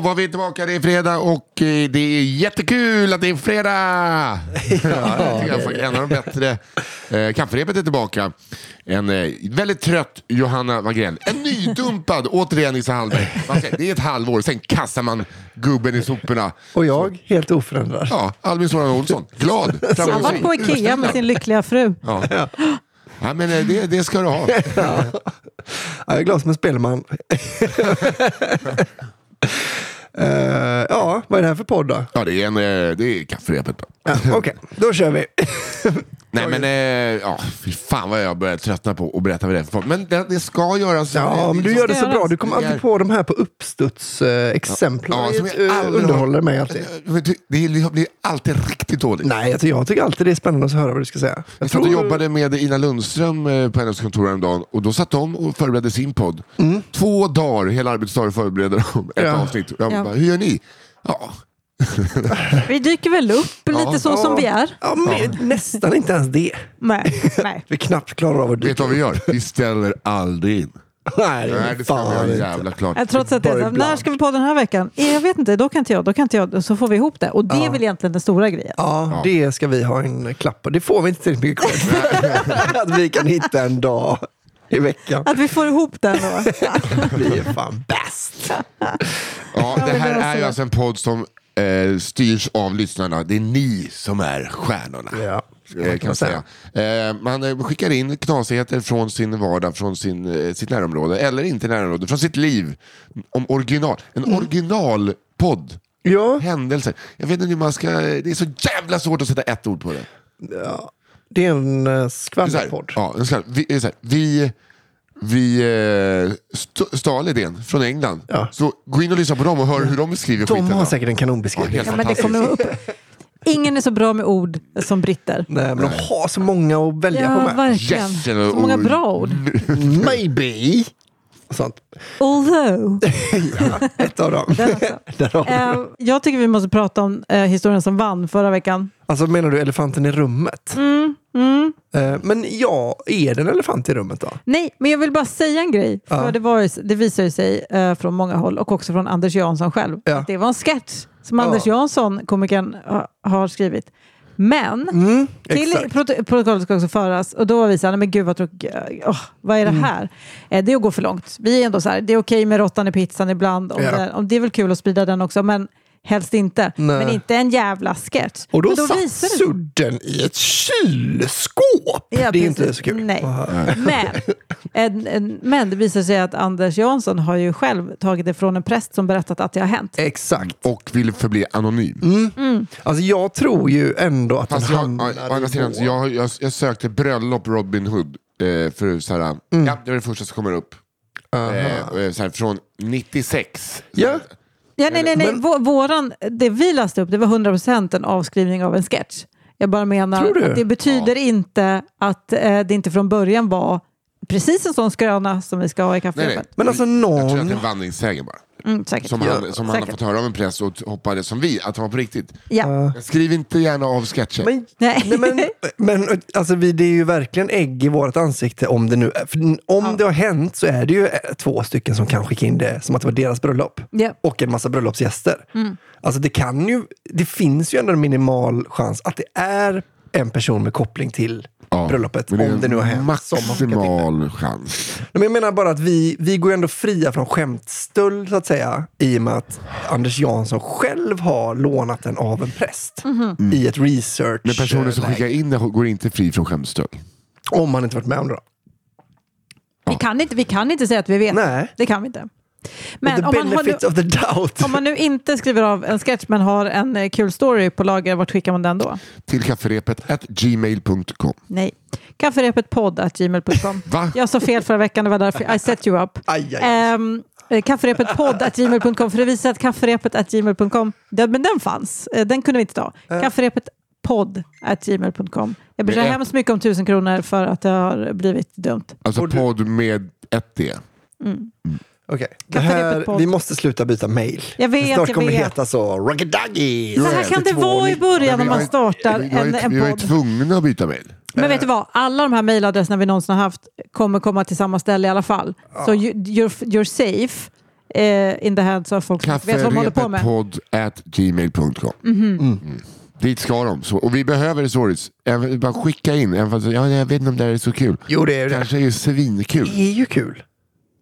Då var vi tillbaka, det är fredag och eh, det är jättekul att det är fredag! Ja, jag tycker en av de bättre. Eh, kafferepet är tillbaka. En eh, väldigt trött Johanna Wagrell. En nydumpad, återigen Isa Hallberg. Det är ett halvår, sen kastar man gubben i soporna. Och jag helt oförändrad. Ja, Albin Soran Olsson, glad, Han var framgångsrik. på Ikea med sin lyckliga fru. Ja. Ja, men det, det ska du ha. Ja, jag är glad som en spelman. Eh, ja, vad är det här för podd då? Ja, det är, en, eh, det är kafferepet. Ja, Okej, då kör vi. Nej men, eh, ja, fy fan vad jag börjar tröttna på att berätta vad det är för podd. Men det, det ska göras. Ja, men du gör det så bra. Du kommer Det alltid på de här på uppstuds eh, exempel. Ja, som det jag aldrig underhåller mig alltid. Det- Det blir alltid riktigt dåligt. Nej, jag tycker, jag tycker alltid det är spännande att höra vad du ska säga. Jag satt och jobbade med Ina Lundström eh, på hennes kontor häromdagen och då satt de och förberedde sin podd. Två dagar, hela arbetsdagen förberedde de ett Mm. Ja. avsnitt. Jag Ja. bara, hur gör ni? Ja, Vi dyker väl upp lite så som vi är. Ja, men, nästan inte ens det. Nej, nej. Vi knappt klarar av att vet du dyka vad vi gör? Vi ställer aldrig in. Nej, Nej, det ska fan vi göra inte. jävla klart. Ja, Trots att det är så, här, när ska vi på den här veckan? Eh, Jag vet inte, då kan inte jag, då kan inte jag. Så får vi ihop det. Och det är väl egentligen den stora grejen. Ja, det ska vi ha en klapp på. Det får vi inte tillräckligt mycket cred Att vi kan hitta en dag i veckan. Att vi får ihop den då. Vi är fan bäst. Ja, det här är ju så. alltså en podd som eh, styrs av lyssnarna. Det är ni som är stjärnorna. Ja, ska eh, man kan man säga. Eh, man eh, skickar in knasigheter från sin vardag, från sin, eh, sitt närområde, eller inte närområde, från sitt liv. Om original. En Mm. originalpodd. Ja, Händelser. Jag vet inte hur man ska... Det är så jävla svårt att sätta ett ord på det. ja, det är en här, skvallerpodd. ja, en skvaller- vi, här, vi, vi eh, st- stal idén från England. Ja. Så gå in och lyssna på dem och hör hur de beskriver De skiten. har då. säkert en kanonbeskrivning. Ja, Ja, men det kommer upp. Ingen är så bra med ord som britter. Nej, men de har så många att välja på Ja, med. verkligen. Yes, Så många bra ord. Maybe. Sånt. Although. Ett av dem. Eh, jag tycker vi måste prata om eh, historien som vann förra veckan. Alltså menar du elefanten i rummet? Mm, mm. Eh, men ja, är det en elefant i rummet då? Nej, men jag vill bara säga en grej. För Ja. det, var, det visar ju sig eh, från många håll och också från Anders Jansson själv. Ja. att Det var en sketch som Ja. Anders Jansson, komikern, ha, har skrivit. Men Mm, till prot- protokollet ska också föras och då var vi så här, men gud vad tråkigt, åh, vad är det Mm. här? Eh, det är att gå för långt. Vi är ändå så här, det är okej med råttan i pizzan ibland, om, Ja. det, om det är väl kul att sprida den också, men helst inte. Nej. Men inte en jävla sketch. Och då, men satt sudden i ett kylskåp. Ja, det är precis. inte så kul. Nej. Men, en, en, men det visar sig att Anders Jansson har ju själv tagit det från en präst som berättat att det har hänt. Exakt. Och vill förbli anonym. Mm. Alltså jag tror ju ändå att Fast den jag, hamnar vår. jag, jag, jag sökte bröllop Robin Hood. Eh, för så här, Mm. ja, det är det första som kommer upp. Aha. Eh, eh, så här, från 96. Ja. Ja, nej, nej, nej. Men- Vå- våran, det vi läste upp det var 100% en avskrivning av en sketch. Jag bara menar att det betyder inte att eh, det inte från början var precis en sån skröna som vi ska ha i kafferepet. Men alltså Jag tror att det någon... är en vandringssägen bara. Mm, säkert. Som, han, som han har fått höra av en press och hoppades som vi, att han var på riktigt. Ja. Skriv inte gärna av sketcher. Men, Nej. nej, men, men alltså, vi, det är ju verkligen ägg i vårt ansikte om det nu för Om Ja. det har hänt så är det ju eh, två stycken som kan skicka in det som att det var deras bröllop. Ja. Och en massa bröllopsgäster. Mm. Alltså det kan ju, det finns ju ändå en minimal chans att det är en person med koppling till Ja, bröllopet. är Om det nu har hänt. det. Maximal chans. Men jag menar bara att vi, vi går ändå fria från skämtstöld så att säga. I och med att Anders Jansson själv har lånat den av en präst. Mhm. I ett research. Men personen som eh, skickar in det går inte fri från skämsstöld. Om han inte varit med om det då. Vi, kan inte, vi kan inte säga att vi vet. Nej. Det kan vi inte. Men om man, har nu, benefit of the doubt. om man nu inte skriver av en sketch men har en eh, kul story på lager, vart skickar man den då? Till kafferepet at gmail.com. Nej. Kafferepetpodd.gmail.com. Va? Jag sa fel förra veckan, det var därför I set you up. Aj, aj, aj. Um, kafferepetpodd.gmail.com för det visar att kafferepet.gmail.com, den, men den fanns, Eh, den kunde vi inte ta. Kafferepetpodd.gmail.com. Jag ber så hemskt mycket om tusen kronor för att det har blivit dumt. Alltså podd med ett D. Okej, det Kafferepet här, podd. vi måste sluta byta mail. Jag vet, Snart jag kommer det vet. heta så, Ruggeduggy. Så här kan det vara i början när man startar en, en vi var ju podd. tvungna att byta mail. Men vet du vad? Alla de här mejladresserna vi någonsin har haft kommer komma till samma ställe i alla fall. Så you, you're, you're safe. eh, in the hands av folk som inte vet vad de håller på med. Kafferepetpodd at gmail.com. Mm. Dit ska de. Så, och vi behöver stories. Bara skicka in. Även fast, ja, jag vet inte om det här är så kul. Jo, det är det. kanske är svinkul. Det är ju kul.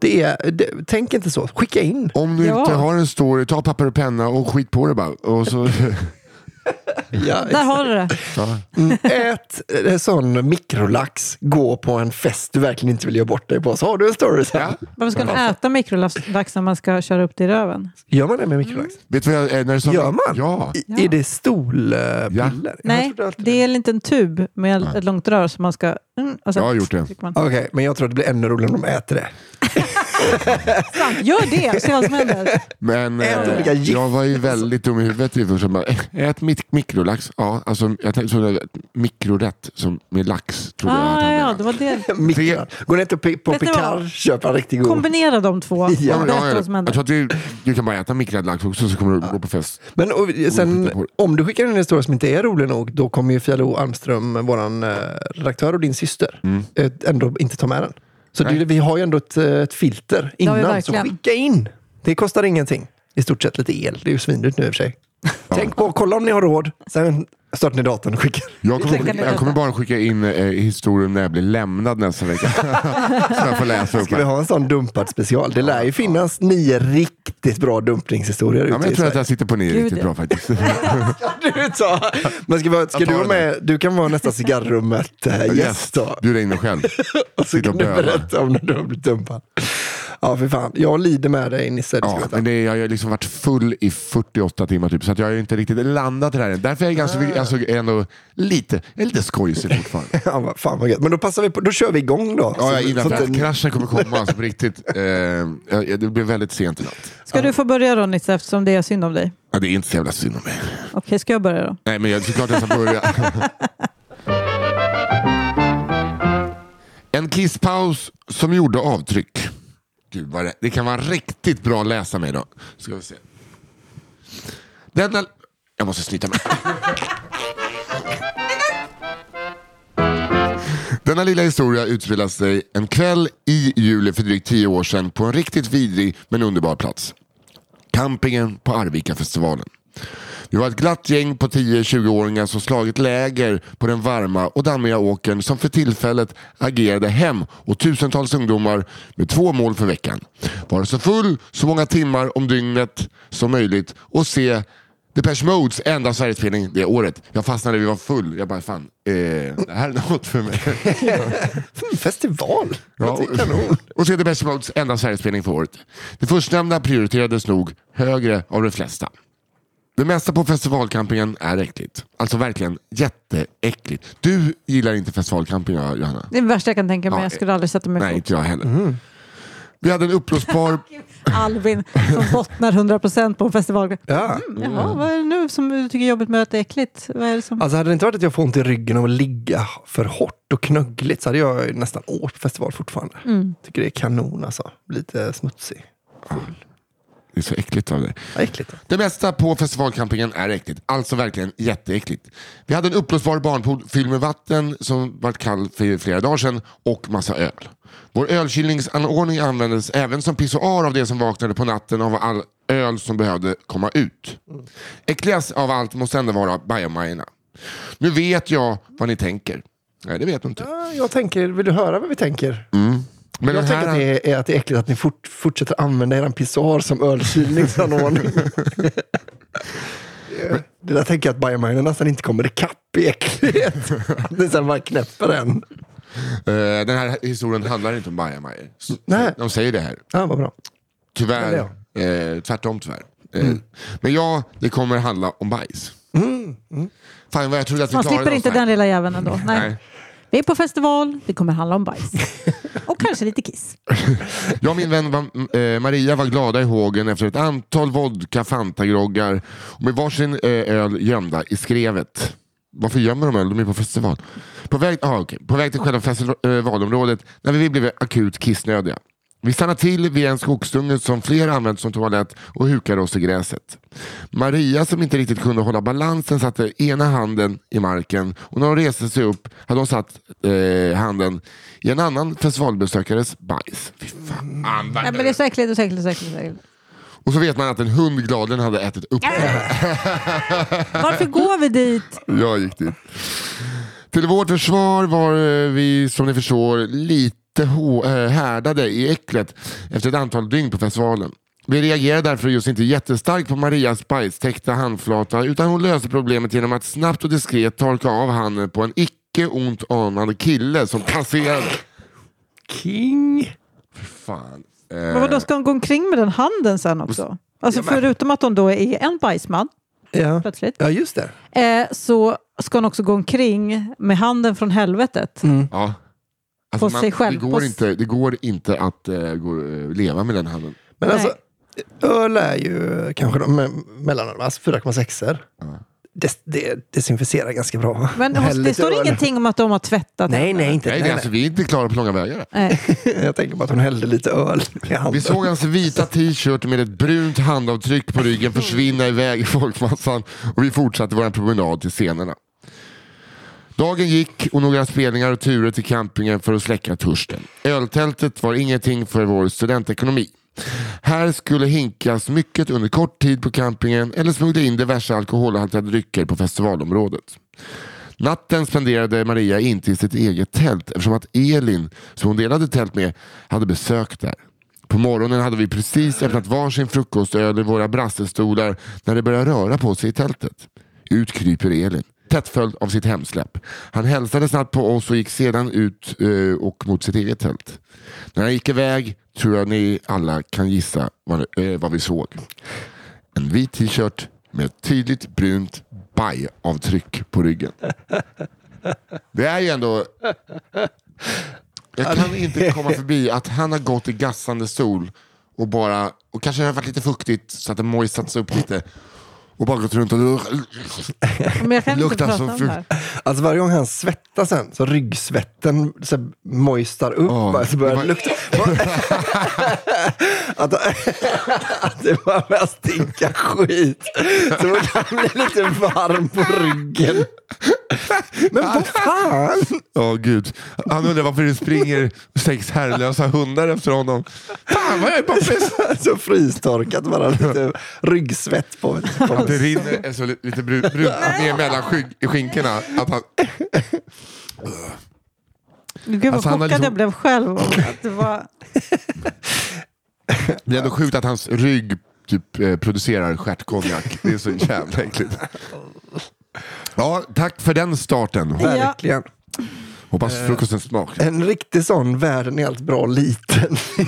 Det är, det, tänk inte så. Skicka in. Om du Ja. inte har en story, ta papper och penna och skit på det bara. Och så, Ja, Där har du det. Mm, Ät eh, sån mikrolax. Gå på en fest du verkligen inte vill göra bort dig på. Så har du en story sen. Ja. Varför ska man äta mikrolax när man ska köra upp det i röven? Gör man det med mikrolax? Vet du vad jag, eh, när du sa, Gör man? Ja. I. Är det stolpiller? Ja. Nej, det är en liten tub med ett långt rör som man ska... Mm, och sen Jag har gjort det. Okej, men jag tror att det blir ännu roligare om de äter det. Sant, Gör det, se vad som händer. Men eh, jag var ju väldigt dum i huvudet. i först. Jag bara, eh, Ät mik- mikrolax. Ja, alltså, jag tänkte så där, mikrorätt som med lax. Trodde jag att Ah, han ja, det var det. Mikro. Gå ner till, på Picard, köp en riktigt god. Kombinera de två. Ja, Ja, Ja, ja, jag tror att du, du kan bara äta mikrad lax också så kommer du gå på fest. Men och, sen, om du skickar en historia som inte är rolig nog, då kommer ju Lo Almström, våran eh, redaktör och din syster, eh, ändå inte ta med den. Så det, vi har ju ändå ett, eh, ett filter innan, så skicka in. Det kostar ingenting. I stort sett lite el. Det är ju svindyrt nu i och för sig. Tänk på, kolla om ni har råd. Sen startar ni datorn och skickar. Jag kommer, Skicka jag kommer bara skicka in eh, historien när jag blir lämnad nästa vecka. så jag får läsa upp Ska vi ha en sån dumpad special? Det lär ju finnas nio riktigt bra dumpningshistorier Ja, ute men jag i tror att jag sitter på nio Gud, riktigt bra faktiskt. Du sa. Men ska, vi, ska du vara med? Du kan vara nästa cigarrummet äh, gäst då. Bjuda in mig själv. Och så kan och du berätta om när du har blivit dumpad. Ja, för fan. Jag lider med dig Nisse. Ja, men det, jag har liksom varit full i 48 timmar typ, så att jag har inte riktigt landat i det här än. Därför är jag ganska, alltså, ändå lite, jag är lite skojsig fortfarande. Ja, vad fan vad gött. Men då passar vi på, då kör vi igång då. Ja, jag så att kraschen kommer komma, alltså på riktigt. Eh, det blir väldigt sent i natt. Ska du få börja då Nisse, eftersom det är synd om dig? Ja, det är inte så jävla synd om mig. Okej, ska jag börja då? Nej, men jag, såklart jag ska börja. en kisspaus som gjorde avtryck. Gud, vad det, det kan vara riktigt bra att läsa mig då. Ska vi se. Denna... Jag måste snyta mig. Denna lilla historia utspelar sig en kväll i juli för drygt tio år sedan på en riktigt vidrig men underbar plats. Campingen på Arvika-festivalen. Vi var ett glatt gäng på 10-20-åringar som slagit läger på den varma och dammiga åkern som för tillfället agerade hem och tusentals ungdomar med två mål för veckan. Vara så full så många timmar om dygnet som möjligt och se Depeche Modes enda Sverigespelning det året. Jag fastnade, vi var full. Jag bara, fan, eh, det här är något för mig. Festival. Ja, kanon. och se Depeche Modes enda Sverigespelning för året. Det förstnämnda prioriterades nog högre av de flesta. Det mesta på festivalcampingen är äckligt. Alltså verkligen jätteäckligt. Du gillar inte festivalcamping, Johanna? Det är det värsta jag kan tänka mig. Ja, Jag skulle aldrig sätta mig Nej, på. inte jag heller. Vi hade en uppblåsbar... Alvin som bottnar 100% på en festival. Ja. Mm, jaha, vad är det nu som du tycker är jobbigt med att det är äckligt? Vad är det som... Alltså hade det inte varit att jag får ont i ryggen av att ligga för hårt och knöggligt så hade jag nästan åkt på festival fortfarande. Mm. Tycker det är kanon alltså. Lite smutsig. Det är så äckligt av dig. Ja, äckligt. Det mesta på festivalcampingen är äckligt. Alltså verkligen jätteäckligt. Vi hade en uppblåsbar barnpool fylld med vatten som var kall för flera dagar sedan och massa öl. Vår ölkylningsanordning användes även som pissoar av det som vaknade på natten av all öl som behövde komma ut. Äckligast av allt måste ändå vara bajamajorna. Nu vet jag vad ni tänker. Nej, det vet du inte. Ja, jag tänker, vill du höra vad vi tänker? Men jag tänker här... att det, är, att det är äckligt att ni fort, fortsätter använda er pissoar som ölkylningsanordning. Det- det där tänker jag att bajamajorna nästan inte kommer ikapp i äcklighet. Det sen bara knäpper en. Eh, den här historien handlar inte om bajamajor. De säger det här. Ja, vad bra. Tyvärr. Ja, Eh, tvärtom tyvärr. Eh, Men ja, det kommer handla om bajs. Fan vad jag trodde att vi Man klarade slipper oss inte här. den lilla jäveln ändå. Nej. Nej. Vi är på festival, det kommer handla om bajs. Och kanske lite kiss. Jag och min vän var, eh, Maria var glada i hågen efter ett antal vodka Fanta-groggar med varsin eh, öl gömda i skrevet. Varför gömmer de öl? De är på festival. På väg, ah, okay. på väg till själva festivalområdet när vi blev akut kissnödiga. Vi stannade till vid en skogsdunge som fler använt som toalett och hukade oss i gräset. Maria som inte riktigt kunde hålla balansen satte ena handen i marken och när hon reste sig upp hade hon satt eh, handen i en annan festivalbesökares bajs. Fy fan, vad- Nej, men det är så äckligt och så äckligt och så äckligt. och så äckligt. Och så vet man att en hund gladeligen hade ätit upp den. Varför går vi dit? Jag gick dit. Till vårt försvar var eh, vi som ni förstår lite hå- eh, härdade i äcklet efter ett antal dygn på festivalen. Vi reagerade därför just inte jättestarkt på Marias bajstäckta handflata utan hon löste problemet genom att snabbt och diskret torka av handen på en icke ont anande kille som passerade. King. Fan. Men vadå, ska hon gå omkring med den handen sen också? Alltså förutom att hon då är en bajsman Ja. plötsligt, ja, just det. eh, så ska hon också gå omkring med handen från helvetet. ja. På sig själv, Det går, inte, det går inte att eh, gå, eh, leva med den handen. Men Nej. alltså, öl är ju kanske de me- mellan alltså 4,6 det, det desinficerar ganska bra. Men hos, det står öl. ingenting om att de har tvättat Nej, nej, inte. Nej, Nej, alltså, vi är inte klara på långa vägar. Jag tänker bara att hon hällde lite öl i handen. Vi såg hans vita t-shirt med ett brunt handavtryck på ryggen försvinna iväg i folkmassan och vi fortsatte vår promenad till scenerna. Dagen gick och några spelningar och turer till campingen för att släcka törsten. Öltältet var ingenting för vår studentekonomi. Här skulle hinkas mycket under kort tid på campingen eller smuggla in diverse alkoholhaltiga drycker på festivalområdet. Natten spenderade Maria inte i sitt eget tält eftersom att Elin, som hon delade tält med, hade besök där. På morgonen hade vi precis öppnat varsin frukostöl i våra brassestolar när det började röra på sig i tältet. Ut kryper Elin, tätt följd av sitt hemsläpp. Han hälsade snabbt på oss och gick sedan ut eh, och mot sitt eget tält. När han gick iväg tror jag ni alla kan gissa vad, eh, vi såg. En vit t-shirt med ett tydligt brunt bajavtryck på ryggen. Det är ju ändå... Jag kan inte komma förbi att han har gått i gassande sol och bara, och kanske har varit lite fuktigt så att det mojsats upp lite och bara gått runt och Men jag kan inte Luktar prata så om det fult. här. Alltså varje gång han svettas sen, så ryggsvetten så här mojstar upp. Ja. bara, så börjar det lukta. att, att det bara börjar stinka skit. Så fort han blir lite varm på ryggen. Men vad fan! Ja gud, han undrar varför det springer sex herrlösa hundar efter honom. Fan vad jag är poppis! Så frystorkat, bara lite ryggsvett på. på det rinner så lite, brunt bru, ner mellan skinkorna. Att han, Gud vad Alltså, chockad liksom- jag blev själv. Att det var... det är ändå sjukt att hans rygg typ, eh, producerar stjärtkonjak. Det är så jävla äckligt. Ja, tack för den starten. Verkligen. Hoppas frukosten smakar. En riktig sån världen är allt bra liten.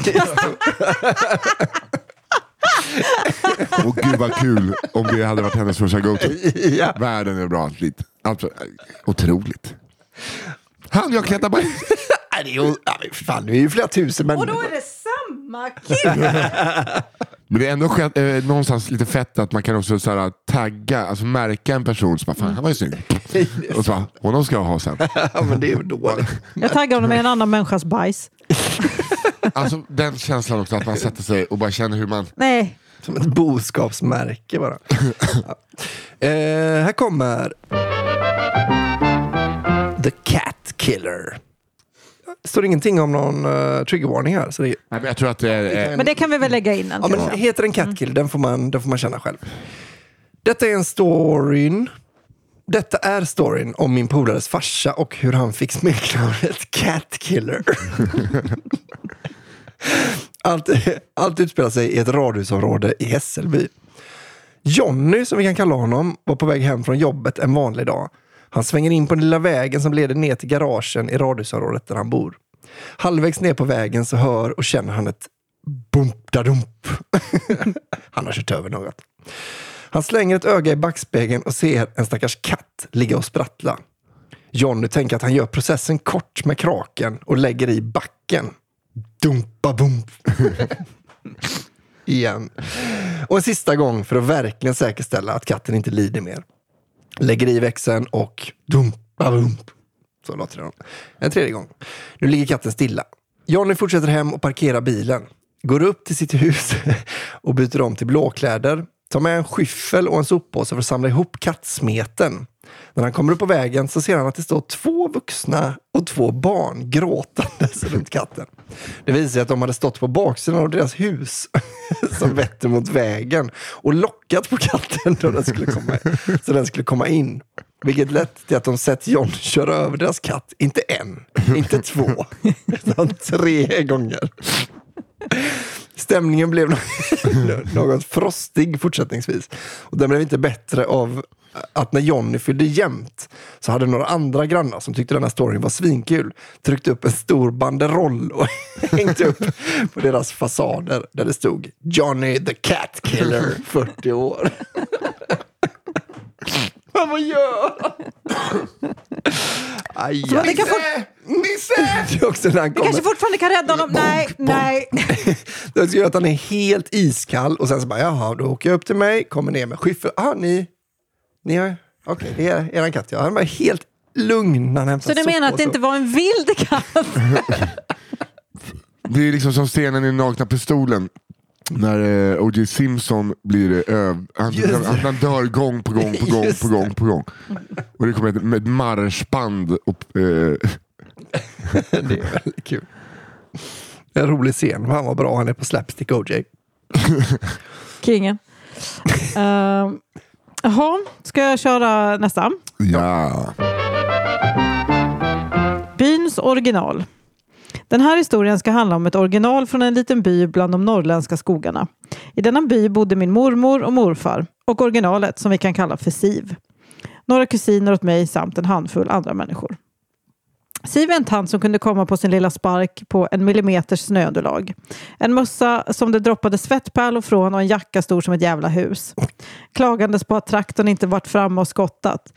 Och gud vad kul om det hade varit hennes första go-to. ja. Världen är bra allt Alltså, otroligt. Han jag knäta bajs. Nej, det är ju, fan, det är ju flera tusen Och människor. då är det samma kille! Men det är ändå skett, eh, någonstans lite fett att man kan också så här, tagga, alltså märka en person som bara, fan han var ju snygg. Och så bara, honom ska jag ha sen. Ja, men det är ju dåligt. Jag taggar honom med en annan människas bajs. Alltså den känslan också att man sätter sig och bara känner hur man, Nej, Som ett boskapsmärke bara. Ja. Eh, här kommer The Cat Killer. Det står ingenting om någon uh, triggervarning här. Så det, nej, men jag tror att det är, eh, men det kan vi väl lägga in ja, men heter den Cat Killer, den, får man, den får man känna själv. Detta är en storyn. Detta är storyn om min polares farsa och hur han fick smeknamnet Cat Killer. allt, allt utspelar sig i ett radhusområde i Hässelby. Jonny, som vi kan kalla honom, var på väg hem från jobbet en vanlig dag. Han svänger in på den lilla vägen som leder ner till garagen i radhusområdet där han bor. Halvvägs ner på vägen så hör och känner han ett bump-da-dump. han har kört över något. Han slänger ett öga i backspegeln och ser en stackars katt ligga och sprattla. Jonny tänker att han gör processen kort med kraken och lägger i backen. Dumpa bump. Igen. Och en sista gång för att verkligen säkerställa att katten inte lider mer. Lägger i växeln och dum, bump. Så låter det. då. En tredje gång. Nu ligger katten stilla. Johnny fortsätter hem och parkerar bilen. Går upp till sitt hus och byter om till blåkläder. Ta med en skyffel och en soppåse för att samla ihop kattsmeten. När han kommer upp på vägen så ser han att det står två vuxna och två barn gråtandes runt katten. Det visar sig att de hade stått på baksidan av deras hus som vetter mot vägen och lockat på katten då den skulle komma, så den skulle komma in. Vilket lett till att de sett John köra över deras katt, inte en, inte två, utan tre gånger. Stämningen blev något frostig fortsättningsvis. Och den blev inte bättre av att när Johnny fyllde jämnt så hade några andra grannar som tyckte den här storyn var svinkul tryckt upp en stor banderoll och hängt upp på deras fasader där det stod Johnny the Cat Killer 40 år. Vad gör han? Aj, det aj. kan fort- Nisse! Det är också när han Vi kanske kommer. fortfarande kan rädda honom. Nej, nej. Det ska göra att han är helt iskall och sen så bara, jaha, då åker jag upp till mig, kommer ner med skyffel. Ah, ni, ni har, okej, det är eran katt. Ja. Han var helt lugn när han hämtade Så du menar att det inte var en vild katt? Det är liksom som scenen i Nakna Pistolen. När eh, O.J. Simpson blir eh, öv... Han, han, han dör gång på gång på gång Just på gång på gång. Och det kommer ett, med ett marschband. Och, eh, Det är väldigt kul. En rolig scen. Han var bra, han är på slapstick OJ. Kingen. Uh, Jaha, ska jag köra nästa? ja. Byns original. Den här historien ska handla om ett original från en liten by bland de norrländska skogarna. I denna by bodde min mormor och morfar och originalet som vi kan kalla för Siv. Några kusiner åt mig samt en handfull andra människor. Siv är en tant som kunde komma på sin lilla spark på en millimeters snöunderlag. En mössa som det droppade svettpärlor från och en jacka stor som ett jävla hus. Klagandes på att traktorn inte varit framme och skottat.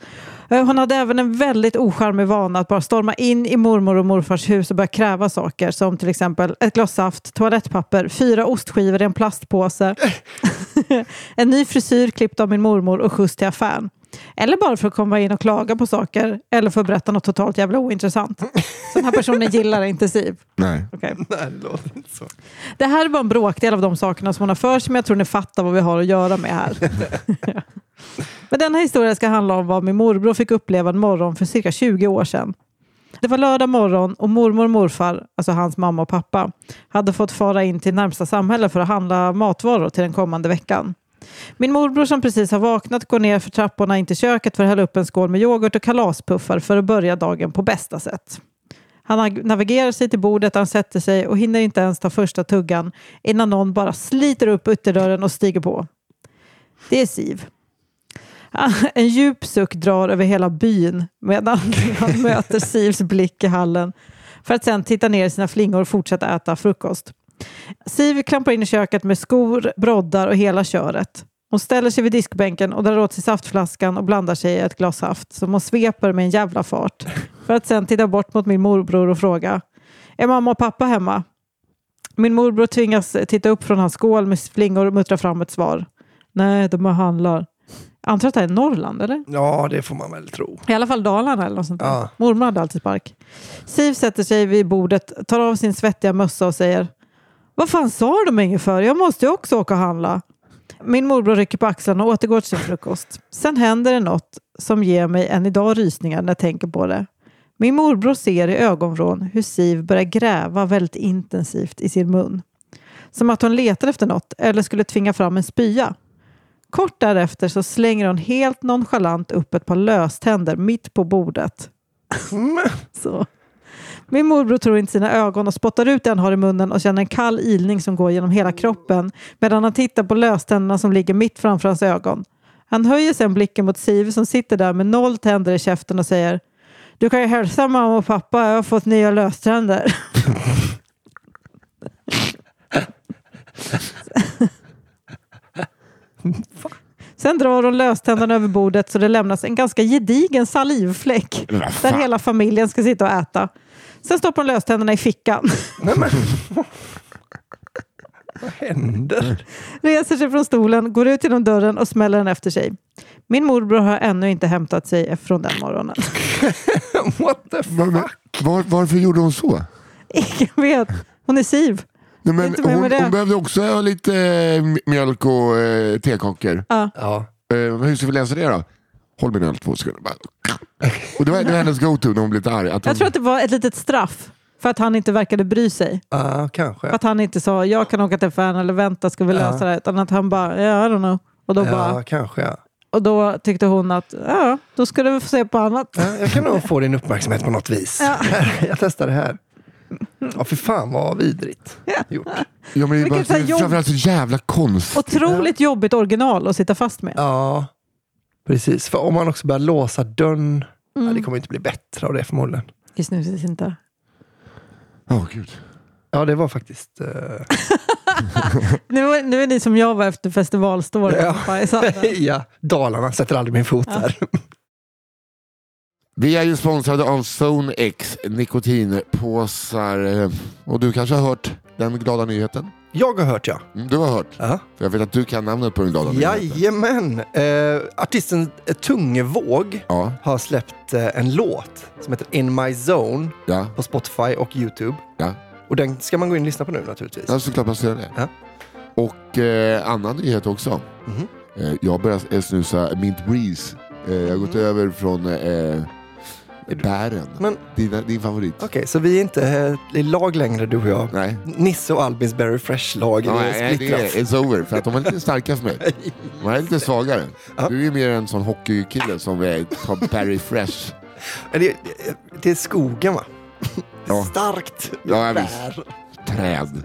Eh, Hon hade även en väldigt ocharmig vana att bara storma in i mormor och morfars hus och börja kräva saker som till exempel ett glas saft, toalettpapper, fyra ostskivor i en plastpåse, en ny frisyr klippt av min mormor och skjuts till affären. Eller bara för att komma in och klaga på saker eller för att berätta något totalt jävla ointressant. Så den här personen gillar inte Siv. Nej. Okej. Nej, det låter inte så. Det här är bara en bråkdel av de sakerna som hon har för sig, men jag tror ni fattar vad vi har att göra med här. men denna historia ska handla om vad min morbror fick uppleva en morgon för cirka 20 år sedan. Det var lördag morgon och mormor och morfar, alltså hans mamma och pappa, hade fått fara in till närmsta samhälle för att handla matvaror till den kommande veckan. Min morbror som precis har vaknat går ner för trapporna in till köket för att hälla upp en skål med yoghurt och kalaspuffar för att börja dagen på bästa sätt. Han navigerar sig till bordet, han sätter sig och hinner inte ens ta första tuggan innan någon bara sliter upp ytterdörren och stiger på. Det är Siv. En djup suck drar över hela byn medan han möter Sivs blick i hallen för att sedan titta ner i sina flingor och fortsätta äta frukost. Siv klampar in i köket med skor, broddar och hela köret. Hon ställer sig vid diskbänken och drar åt sig saftflaskan och blandar sig i ett glas saft som hon sveper med en jävla fart. För att sen titta bort mot min morbror och fråga Är mamma och pappa hemma? Min morbror tvingas titta upp från hans skål med flingor och muttra fram ett svar. Nej, de handlar. Antar att det är Norrland, eller? Ja, det får man väl tro. I alla fall Dalarna eller något sånt. Ja. Mormor hade alltid spark. Siv sätter sig vid bordet, tar av sin svettiga mössa och säger Vad fan sa de inget för? Jag måste ju också åka och handla. Min morbror rycker på axlarna och återgår till sin frukost. Sen händer det något som ger mig än idag rysningar när jag tänker på det. Min morbror ser i ögonvrån hur Siv börjar gräva väldigt intensivt i sin mun. Som att hon letar efter något eller skulle tvinga fram en spya. Kort därefter så slänger hon helt nonchalant upp ett par löständer mitt på bordet. så. Min morbror tror inte sina ögon och spottar ut det han har i munnen och känner en kall ilning som går genom hela kroppen medan han tittar på löständerna som ligger mitt framför hans ögon. Han höjer sen blicken mot Siv som sitter där med noll tänder i käften och säger Du kan ju hälsa mamma och pappa, jag har fått nya löständer. Sen drar hon löständerna över bordet så det lämnas en ganska gedigen salivfläck där hela familjen ska sitta och äta. Sen stoppar hon löständerna i fickan, Nej, men. Vad händer? reser sig från stolen, går ut genom dörren och smäller den efter sig. Min morbror har ännu inte hämtat sig från den morgonen. What the fuck? var, varför gjorde hon så? Ingen vet. Hon är Siv. Nej, men hon, hon behövde också ha lite eh, mjölk och eh, tekakor. Ja. Ja. Eh, hur ska vi läsa det då? Håll min öl två sekunder. Och det var, det var hennes go-to när hon blev lite arg. Att hon, Jag tror att det var ett litet straff för att han inte verkade bry sig. Ja, kanske. För att han inte sa jag kan åka till affären eller vänta ska vi Ja. lösa det. Utan att han bara, yeah, I don't know. Och då, Ja, bara, kanske. Ja. och då tyckte hon att ja, då ska du få se på annat. Ja, jag kan nog få din uppmärksamhet på något vis. jag testar det här. Ja, för fan vad vidrigt gjort. ja, men det är bara, så jobb- framförallt så jävla konstigt. Otroligt jobbigt original att sitta fast med. Ja, precis. För om man också börjar låsa dörren, ja, Mm. det kommer inte bli bättre av det förmodligen. I snuset inte. Åh, gud. Ja, det var faktiskt... eh, Nu, är- nu är ni som jag var efter festivalståret. Ja. ja, Dalarna sätter aldrig min fot där. Vi är ju sponsrade av Zone X nikotinpåsar. Och du kanske har hört den glada nyheten? Jag har hört ja. Mm, Du har hört. ja. För jag vet att du kan namnet på den glada nyheten. Jajamän! Eh, artisten eh, Tungevåg Ja, har släppt eh, en låt som heter In My Zone ja, på Spotify och YouTube. ja. Och den ska man gå in och lyssna på nu naturligtvis. ja såklart man ska göra det. Ja. Och eh, annan nyhet också. Mhm. Eh, jag börjar eh, snusa Mint Breeze. Eh, jag har gått Mm. över från bären. Men Dina, din favorit. okej, så vi är inte eh, i lag längre du och jag. Nej. Nisse och Albins Berry Fresh-lag är nej, det är it's over. För att de är lite starka för mig. De är lite svagare. Ja. Du är mer en sån hockeykille som är tar Barry Fresh. Det, det, är skogen va? Ja. Starkt Ja, bär. Träd.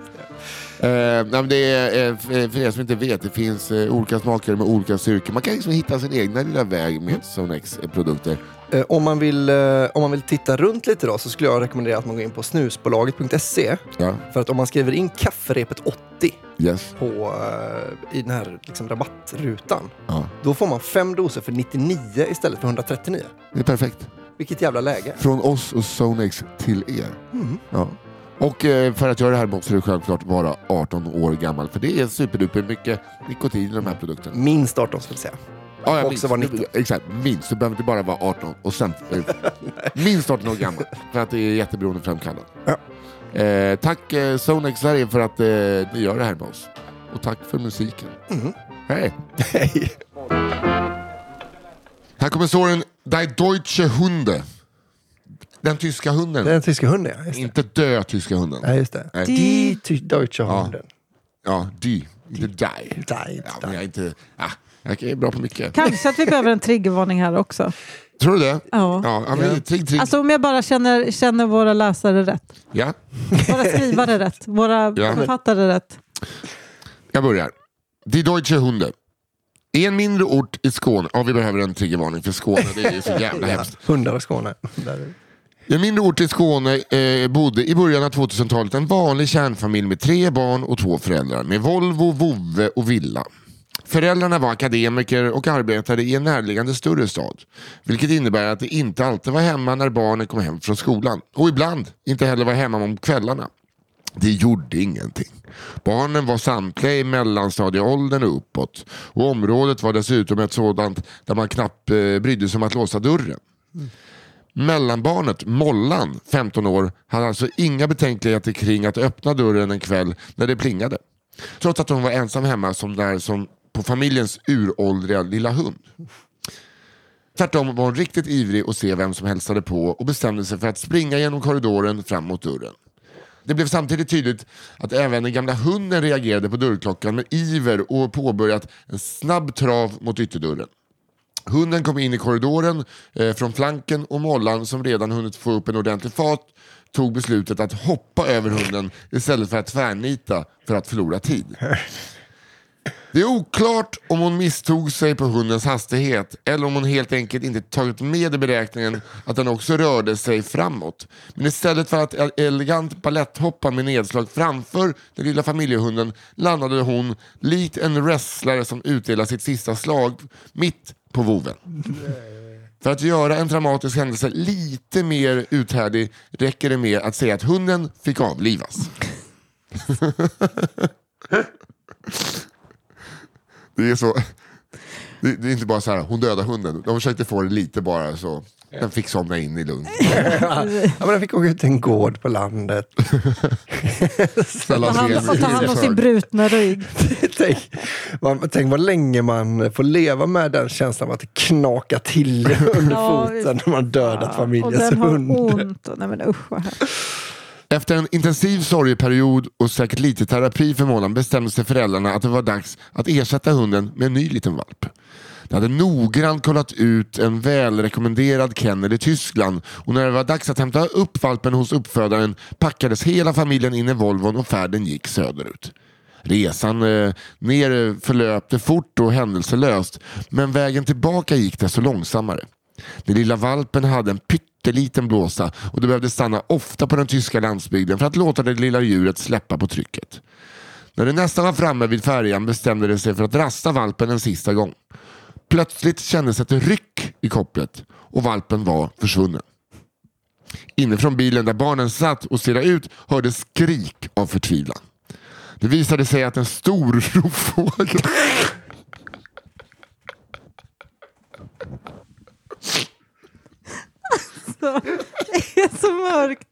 Eh, nej, det är, eh, för er som inte vet, det finns olika smaker med olika styrkor. Man kan liksom hitta sin egna lilla väg med Sonex produkter. Eh, Om man, vill, eh, om man vill titta runt lite då så skulle jag rekommendera att man går in på snusbolaget.se. Ja, För att om man skriver in kafferepet 80 yes. på, eh, i den här liksom, rabattrutan, Ja. då får man fem doser för 99 istället för 139. Det är perfekt. Vilket jävla läge. Från oss och Sonex till er. Mm. Ja. Och för att göra det här måste du självklart vara 18 år gammal. För det är superduper mycket nikotin i de här produkterna. Minst 18 skulle jag säga. Ja, jag Också var 19. Exakt, minst. Du behöver inte bara vara 18 och sen... eh, minst 18 år gammal. För att det är jätteberoendeframkallande. Ja. Eh, tack eh, Sonex Sverige för att eh, ni gör det här med oss. Och tack för musiken. Mm. Hej! Hej. Här kommer storyn Die Deutsche Hunde. Den tyska hunden. Den tyska hunden ja. Inte dö tyska hunden. Ja, just det. Nej. Die Deutsche Ja. Hunden. Ja, die. Inte die. Die, Ja, men jag är inte... Ah, jag är bra på mycket. Kanske att vi behöver en triggervarning här också. Tror du det? Ja. Ja, ja men, trigg, trigg. Alltså om jag bara känner, känner våra läsare rätt. ja, Våra skrivare rätt. Våra Ja. författare rätt. jag börjar. Die Deutsche Hunde. I en mindre ort i Skåne, ja vi behöver en triggervarning för Skåne, det är så jävla Ja, hemskt. hundar och Skåne. I en mindre ort i Skåne eh, bodde i början av 2000-talet en vanlig kärnfamilj med tre barn och två föräldrar med Volvo, vovve och villa. Föräldrarna var akademiker och arbetade i en närliggande större stad. Vilket innebär att de inte alltid var hemma när barnen kom hem från skolan. Och ibland inte heller var hemma om kvällarna. Det gjorde ingenting. Barnen var samtliga i mellanstadieåldern och uppåt. Och området var dessutom ett sådant där man knappt eh, brydde sig om att låsa dörren. Mellanbarnet, Mollan, 15 år, hade alltså inga betänkligheter kring att öppna dörren en kväll när det plingade. Trots att hon var ensam hemma som där som på familjens uråldriga lilla hund. Tvärtom var hon riktigt ivrig att se vem som hälsade på och bestämde sig för att springa genom korridoren fram mot dörren. Det blev samtidigt tydligt att även den gamla hunden reagerade på dörrklockan med iver och påbörjat en snabb trav mot ytterdörren. Hunden kom in i korridoren eh, från flanken och Mollan som redan hunnit få upp en ordentlig fart tog beslutet att hoppa över hunden istället för att tvärnita för att förlora tid. Det är oklart om hon misstog sig på hundens hastighet eller om hon helt enkelt inte tagit med i beräkningen att den också rörde sig framåt. Men istället för att elegant baletthoppa med nedslag framför den lilla familjehunden landade hon likt en wrestlare som utdelar sitt sista slag mitt på voven. För att göra en dramatisk händelse lite mer uthärdig räcker det med att säga att hunden fick avlivas. Det är så... Det, det är inte bara så här, hon dödar hunden. De försökte få det lite bara så Den fick somna in i lugn. ja, men den fick åka ut till en gård på landet. Ställa Och han sig får ta hand om sin brutna rygg. tänk, man, tänk vad länge man får leva med den känslan av att det knakar till under Ja, foten när man dödat Och familjens den har hund. ont. Och, nej men usch vad hemskt. Efter en intensiv sorgeperiod och säkert lite terapi för månaden bestämde sig föräldrarna att det var dags att ersätta hunden med en ny liten valp. De hade noggrant kollat ut en välrekommenderad kennel i Tyskland och när det var dags att hämta upp valpen hos uppfödaren packades hela familjen in i Volvon och färden gick söderut. Resan eh, ner förlöpte fort och händelselöst men vägen tillbaka gick desto långsammare. Den lilla valpen hade en pytteliten blåsa och det behövde stanna ofta på den tyska landsbygden för att låta det lilla djuret släppa på trycket. När det nästan var framme vid färjan bestämde det sig för att rasta valpen en sista gång. Plötsligt kändes ett ryck i kopplet och valpen var försvunnen. Inifrån bilen där barnen satt och stirrade ut hördes skrik av förtvivlan. Det visade sig att en stor rovfågel Så, det är så mörkt.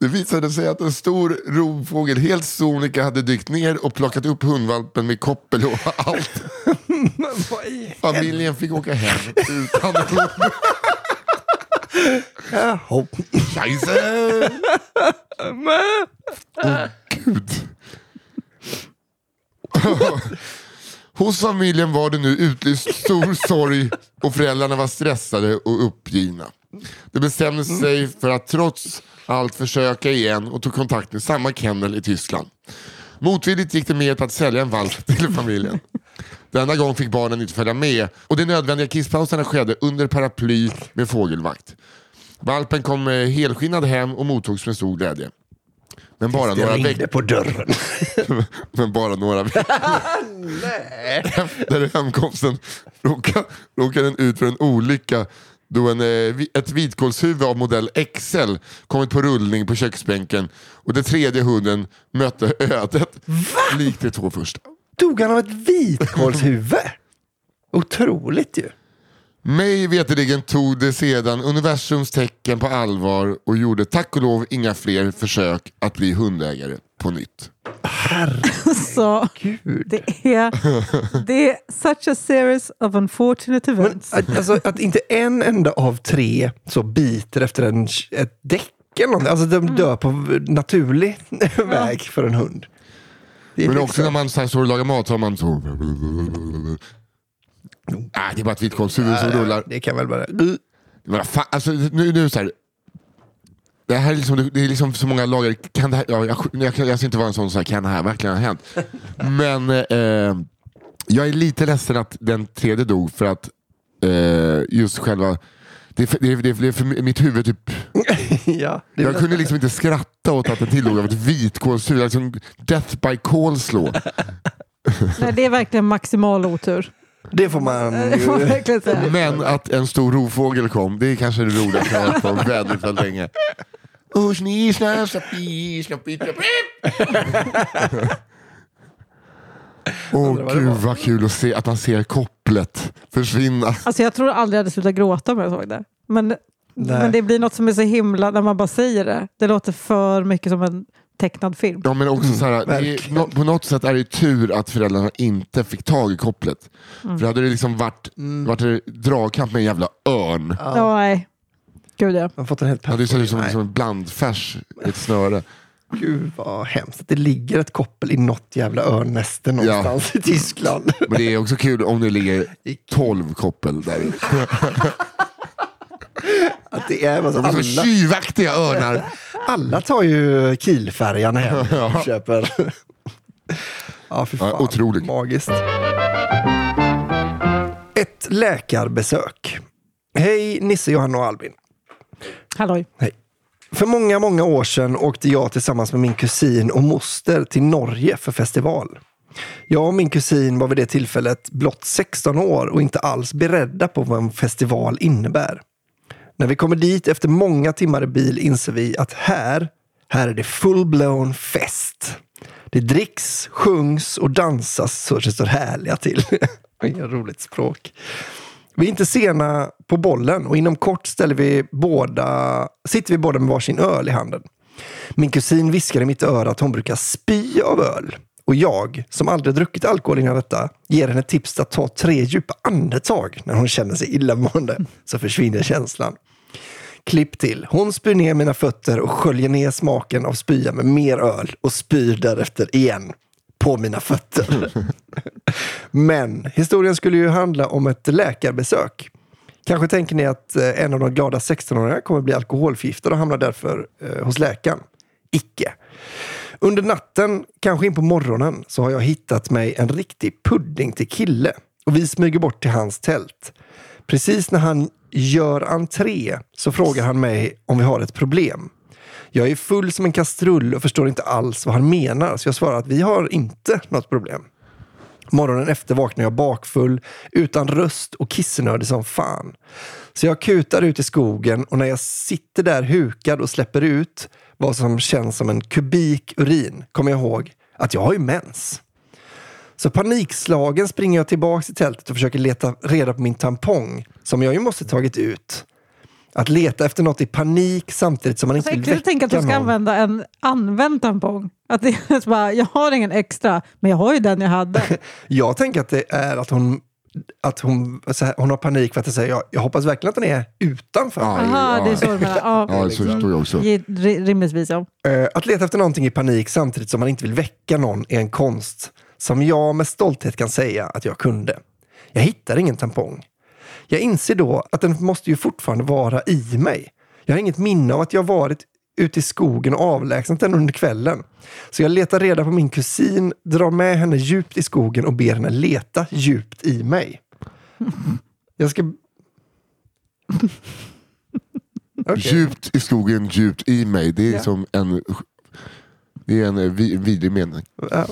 Det visade sig att en stor rovfågel helt sonika hade dykt ner och plockat upp hundvalpen med koppel och allt. Vad Familjen fick åka hem utan hund. Jaha. Scheisse! Åh gud. Hos familjen var det nu utlyst stor sorg och föräldrarna var stressade och uppgivna. De bestämde sig för att trots allt försöka igen och tog kontakt med samma kennel i Tyskland. Motvilligt gick det med på att sälja en valp till familjen. Denna gång fick barnen inte följa med och de nödvändiga kisspauserna skedde under paraply med fågelvakt. Valpen kom eh, helskinnad hem och mottogs med stor glädje. Men bara Det några veckor på dörren. men bara några veckor efter hemkomsten råkade, råkade den ut för en olycka då en, eh, ett vitkålshuvud av modell XL kommit på rullning på köksbänken och den tredje hunden mötte ödet likt de två första. Dog han av ett vitkålshuvud? Otroligt ju. Mig veterligen tog det sedan universums tecken på allvar och gjorde tack och lov inga fler försök att bli hundägare på nytt. Så Gud. det är, det är such a series of unfortunate Men, events. att- alltså, att inte en enda av tre så biter efter en, ett däck eller någonting. Alltså de dör på naturlig väg för en hund. Men liksom- också när man så här står och lagar mat så har man så... Ah, det är bara ett vitkålshuvud som rullar. Det kan väl bara... Men fan, alltså, nu, nu så här. Det här är liksom, det är liksom så många lager. Kan det här, ja, jag, jag, jag, jag ser inte vara en sån, så här, kan det här verkligen ha hänt? Men eh, jag är lite ledsen att den tredje dog för att eh, just själva det, är för- det, är- det, det är för mitt huvud typ ja, Jag kunde liksom inte skratta åt att den tillog av ett vitkålshuvud. Liksom death by coleslaw. Nej, det är verkligen maximal otur. Det får man man ju... verkligen säga. Men att en stor rovfågel kom, det är kanske det roligaste jag har hört på väldigt, väldigt länge. Oh, sni, sna, snappi, snappi, snappi. Åh gud vad kul att se att man ser kopplet försvinna. Alltså jag tror aldrig jag hade slutat gråta om jag såg det. Men, Nej. men det blir något som är så himla, när man bara säger det. Det låter för mycket som en tecknad film. Ja men också så här, det är, på något sätt är det tur att föräldrarna inte fick tag i kopplet. För hade det liksom varit, varit det dragkamp med en jävla örn. Ja. nej. Gud ja. Man fått en helt Ja, det ser ut som, som en blandfärs i ett snöre. Gud vad hemskt. att Det ligger ett koppel i något jävla örnnäste någonstans i Tyskland. Men det är också kul om det ligger 12 koppel där. Att det är alltså De är så alla, tjuvaktiga örnar. alla tar ju Kielfärjan hem och köper. Ja, för fan. Ja, otroligt. Magiskt. Ett läkarbesök. Hej Nisse, Johanna och Albin. Halloj. Hej. För många, många år sedan åkte jag tillsammans med min kusin och moster till Norge för festival. Jag och min kusin var vid det tillfället blott 16 år och inte alls beredda på vad en festival innebär. När vi kommer dit efter många timmar i bil inser vi att här, här är det full-blown fest. Det dricks, sjungs och dansas så det står härliga till. Vilket roligt språk. Vi är inte sena på bollen och inom kort ställer vi båda, sitter vi båda med varsin öl i handen. Min kusin viskar i mitt öra att hon brukar spy av öl. Och jag, som aldrig druckit alkohol innan detta, ger henne tips att ta tre djupa andetag när hon känner sig illamående. Så försvinner känslan. Klipp till. Hon spyr ner mina fötter och sköljer ner smaken av spya med mer öl och spyr därefter igen på mina fötter. Men historien skulle ju handla om ett läkarbesök. Kanske tänker ni att eh, en av de glada 16-åringarna kommer bli alkoholförgiftad och hamnar därför eh, hos läkaren. Icke. Under natten, kanske in på morgonen, så har jag hittat mig en riktig pudding till kille och vi smyger bort till hans tält. Precis när han gör entré så frågar han mig om vi har ett problem. Jag är full som en kastrull och förstår inte alls vad han menar, så jag svarar att vi har inte något problem. Morgonen efter vaknar jag bakfull, utan röst och kissnödig som fan. Så jag kutar ut i skogen och när jag sitter där hukad och släpper ut vad som känns som en kubik urin kommer jag ihåg att jag har ju mens. Så panikslagen springer jag tillbaka till tältet och försöker leta reda på min tampong som jag ju måste tagit ut. Att leta efter något i panik samtidigt som man inte Så vill äckligt att tänka att du väcka ska någon. använda en använd tampong. Att det är bara, jag har ingen extra, men jag har ju den jag hade. Jag tänker att det är att hon, att hon, så här, hon har panik för att säga jag, jag hoppas verkligen att den är utanför. Ja. Aha, det är så du menar. Ja, Ja, så förstår jag också. Rimligtvis ja. Eh, Att leta efter någonting i panik samtidigt som man inte vill väcka någon är en konst som jag med stolthet kan säga att jag kunde. Jag hittar ingen tampong. Jag inser då att den måste ju fortfarande vara i mig. Jag har inget minne av att jag varit ute i skogen och avlägsnat den under kvällen. Så jag letar reda på min kusin, drar med henne djupt i skogen och ber henne leta djupt i mig. Jag ska... Okej. Djupt i skogen, djupt i mig. Det är Ja. som en, det är en eh, vi- vidrig mening. Ja.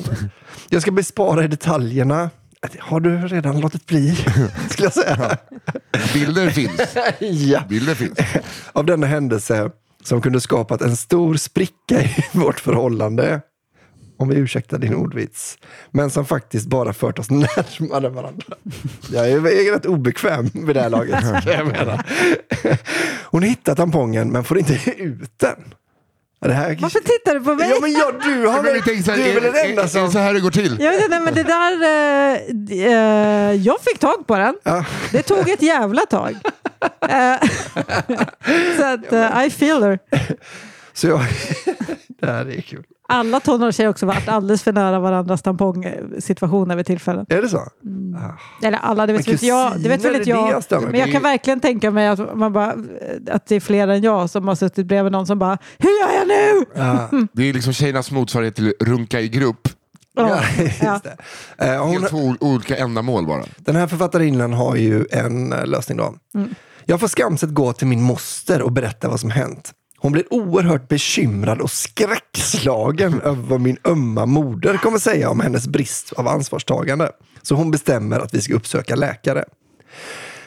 Jag ska bespara i detaljerna. Har du redan låtit bli? Skulle jag säga. Bilder finns. ja. Bilder finns. Av denna händelse som kunde skapat en stor spricka i vårt förhållande. Om vi ursäktar din ordvits. Men som faktiskt bara fört oss närmare varandra. Jag är, jag rätt obekväm vid det här laget. Jag mena. Hon hittar tampongen men får inte ut den. Här... Varför tittar du på mig? Ja men ja, du har Men väl... Du är väl den enda är, är som... det så här det går till? Jag vet inte, men det där... eh, eh, jag fick tag på den. Ja. Det tog ett jävla tag. Så att, eh, I feel her. Så jag... det här är kul. Alla tonårstjejer har också varit alldeles för nära varandras tampongsituationer vid tillfällen. Är det så? Mm. Ah. Eller alla, det vet, väl jag. Det vet väl inte jag. Men jag kan verkligen tänka mig att, man bara, att det är fler än jag som har suttit bredvid någon som bara Hur gör jag nu? Ja. Det är liksom tjejernas motsvarighet till runka i grupp. Ja, just ja. det. Eh, hon, Helt olika ändamål bara. den här författarinnan har ju en eh, lösning då. Jag får skamset gå till min moster och berätta vad som hänt. Hon blir oerhört bekymrad och skräckslagen över vad min ömma moder kommer säga om hennes brist av ansvarstagande. Så hon bestämmer att vi ska uppsöka läkare.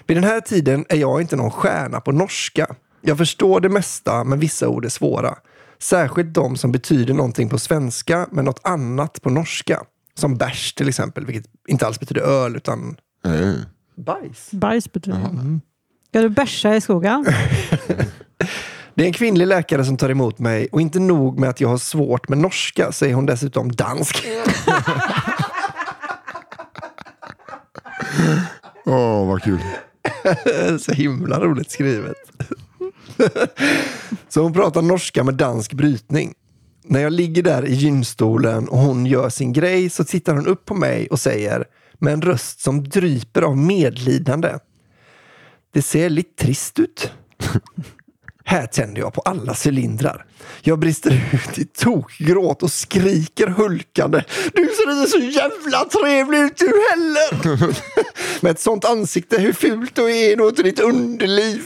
Vid den här tiden är jag inte någon stjärna på norska. Jag förstår det mesta, men vissa ord är svåra. Särskilt de som betyder någonting på svenska, men något annat på norska. Som bärs till exempel, vilket inte alls betyder öl, utan Eh. bajs. Bajs betyder det. Ska du bärsa i skogen? Det är en kvinnlig läkare som tar emot mig och inte nog med att jag har svårt med norska så är hon dessutom dansk. Åh, vad kul. så himla roligt skrivet. så hon pratar norska med dansk brytning. När jag ligger där i gynstolen och hon gör sin grej så tittar hon upp på mig och säger med en röst som dryper av medlidande. Det ser lite trist ut. Här tänder jag på alla cylindrar. Jag brister ut i tokgråt och skriker hulkande. Du ser inte så jävla trevlig ut du heller! Med ett sånt ansikte, hur fult du är åt ditt underliv.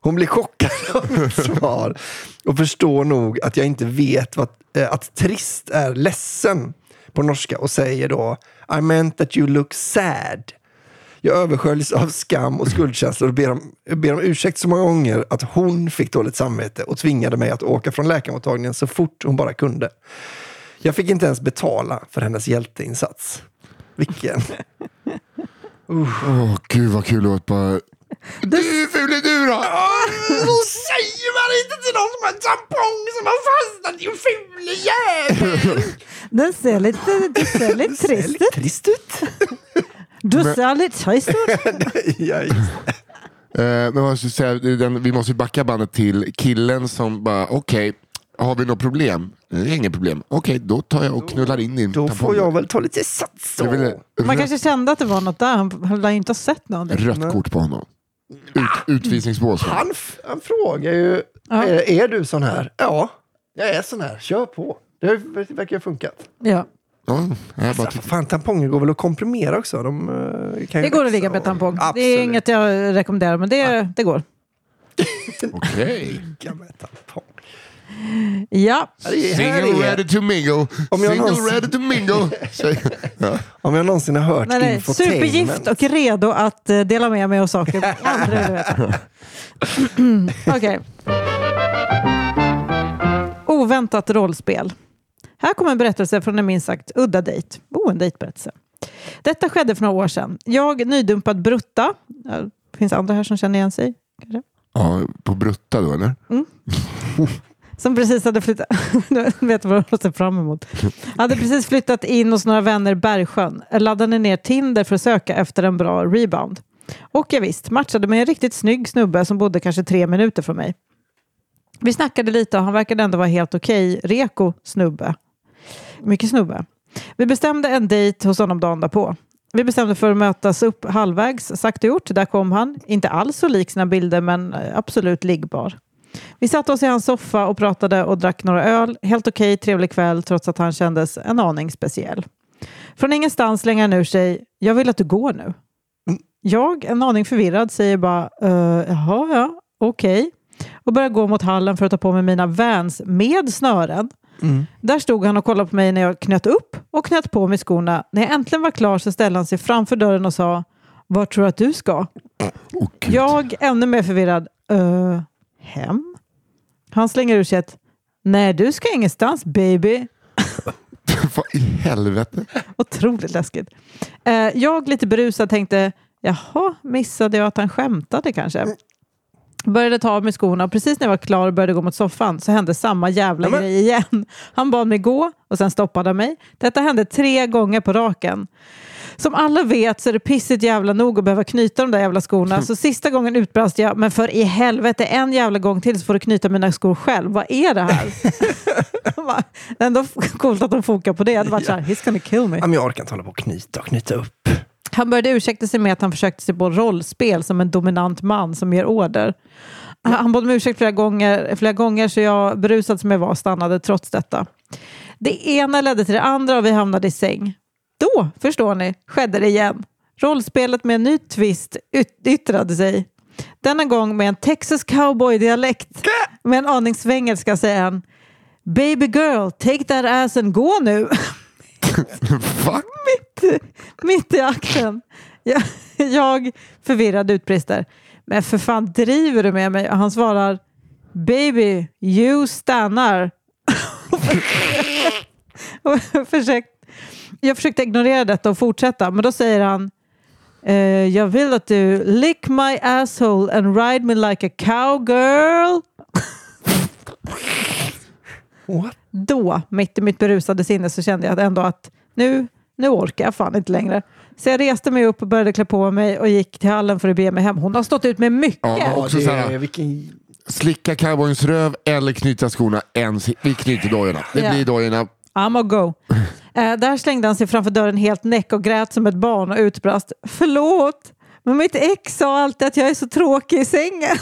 Hon blir chockad av mitt svar och förstår nog att jag inte vet vad, eh, att trist är ledsen på norska och säger då I meant that you look sad. Jag översköljs av skam och skuldkänslor och ber om, ber om ursäkt så många gånger att hon fick dåligt samvete och tvingade mig att åka från läkarmottagningen så fort hon bara kunde. Jag fick inte ens betala för hennes hjälteinsats. Vilken? Åh, gud vad kul låt bara... Du hur ful är du då? Så säger man inte till någon som har en tampong som har fastnat i en ful jävel! Den ser lite, du ser lite ser trist ut. Du ser lite. Eh, men jag säga, den, vi måste ju backa bandet till killen som bara, okej, har vi något problem? Det är inget problem. Okej, då tar jag och knullar in din Då tampong. får jag väl ta lite sats då. Man rött, kanske kände att det var något där. Han han lär ju inte ha sett någonting. rött kort på honom. Ut, utvisningsbås. Han, f- han frågar ju, Ja. är, är du sån här? Ja, jag är sån här. Kör på. Det har- verkar ha funkat. Ja. Ja, jag bara Alltså, fan, tamponger går väl att komprimera också? De, eh, kan Det går att ligga med tampong. Det är Absolut. inget jag rekommenderar, men det, det går. Okej. Tampong. Ja, Ja, Single ready to mingle. Om jag Single någonsin- ready to mingle. Ja. Om jag någonsin har hört nej, infotainment. supergift och redo att eh, dela med mig av saker andra vill veta. Okej. Oväntat rollspel. Här kommer en berättelse från en minst sagt udda dejt. Oh, en dejtberättelse. Detta skedde för några år sedan. Jag, nydumpad brutta. Det finns andra här som känner igen sig. Kanske. ja, på brutta då eller? Som precis hade flyttat... Vet vad de ser fram emot. Hade precis flyttat in hos några vänner i Bergsjön. Laddade ner Tinder för att söka efter en bra rebound. Och jag visst, matchade med en riktigt snygg snubbe som bodde kanske tre minuter från mig. Vi snackade lite och han verkade ändå vara helt okej. Reko snubbe. Mycket snubbe. Vi bestämde en dejt hos honom dagen därpå. Vi bestämde för att mötas upp halvvägs. Sagt och gjort, där kom han. Inte alls så lik sina bilder men eh, absolut liggbar. Vi satte oss i hans soffa och pratade och drack några öl. Helt okej, trevlig kväll trots att han kändes en aning speciell. Från ingenstans slänger han ur sig, jag vill att du går nu. Jag, en aning förvirrad, säger bara, uh, jaha, ja, okej. Och börjar gå mot hallen för att ta på mig mina Vans med snören. Där stod han och kollade på mig när jag knöt upp och knöt på mig skorna. När jag äntligen var klar så ställde han sig framför dörren och sa, vart tror du att du ska? Gud. Jag, ännu mer förvirrad, "Eh, hem? Han slänger ur sig ett, nej du ska ingenstans baby. Vad i helvete? Otroligt läskigt. Eh, jag, lite berusad, tänkte, jaha, missade jag att han skämtade kanske? Började ta av mig skorna och precis när jag var klar och började gå mot soffan så hände samma jävla Nämen. grej igen. Han bad mig gå och sen stoppade han mig. Detta hände tre gånger på raken. Som alla vet så är det pissigt jävla nog att behöva knyta de där jävla skorna. Så sista gången utbrast jag, men för i helvete en jävla gång till så får du knyta mina skor själv. Vad är det här? Ändå coolt att de fokar på det. Jag hade varit såhär, he's gonna kill me. Men jag orkar inte hålla på och knyta och knyta upp. Han började ursäkta sig med att han försökte sig på rollspel som en dominant man som ger order. Han bad om ursäkt flera gånger, flera gånger så jag, berusad som jag var, stannade trots detta. Det ena ledde till det andra och vi hamnade i säng. Då, förstår ni, skedde det igen. Rollspelet med en ny twist yt- yttrade sig. Denna gång med en Texas cowboy-dialekt. Med en aning svengelska säger han Baby girl, take that ass and gå nu. Va? mitt, mitt i akten. Jag, jag förvirrad utbrister. Men för fan driver du med mig? Och han svarar Baby, you stannar. Försökt, jag försökte ignorera detta och fortsätta, men då säger han eh, Jag vill att du lick my asshole and ride me like a cowgirl. What? Då, mitt i mitt berusade sinne, så kände jag ändå att nu, nu orkar jag fan inte längre. Så jag reste mig upp och började klä på mig och gick till hallen för att be mig hem. Hon har stått ut med mycket. Ja, också det så här, är, vilken... slicka cowboyens röv eller knyta skorna. En, vi knyter dojorna. Det Ja. blir dojorna. I'm a go. Eh, där slängde han sig framför dörren helt näck och grät som ett barn och utbrast. Förlåt, men mitt ex sa alltid att jag är så tråkig i sängen.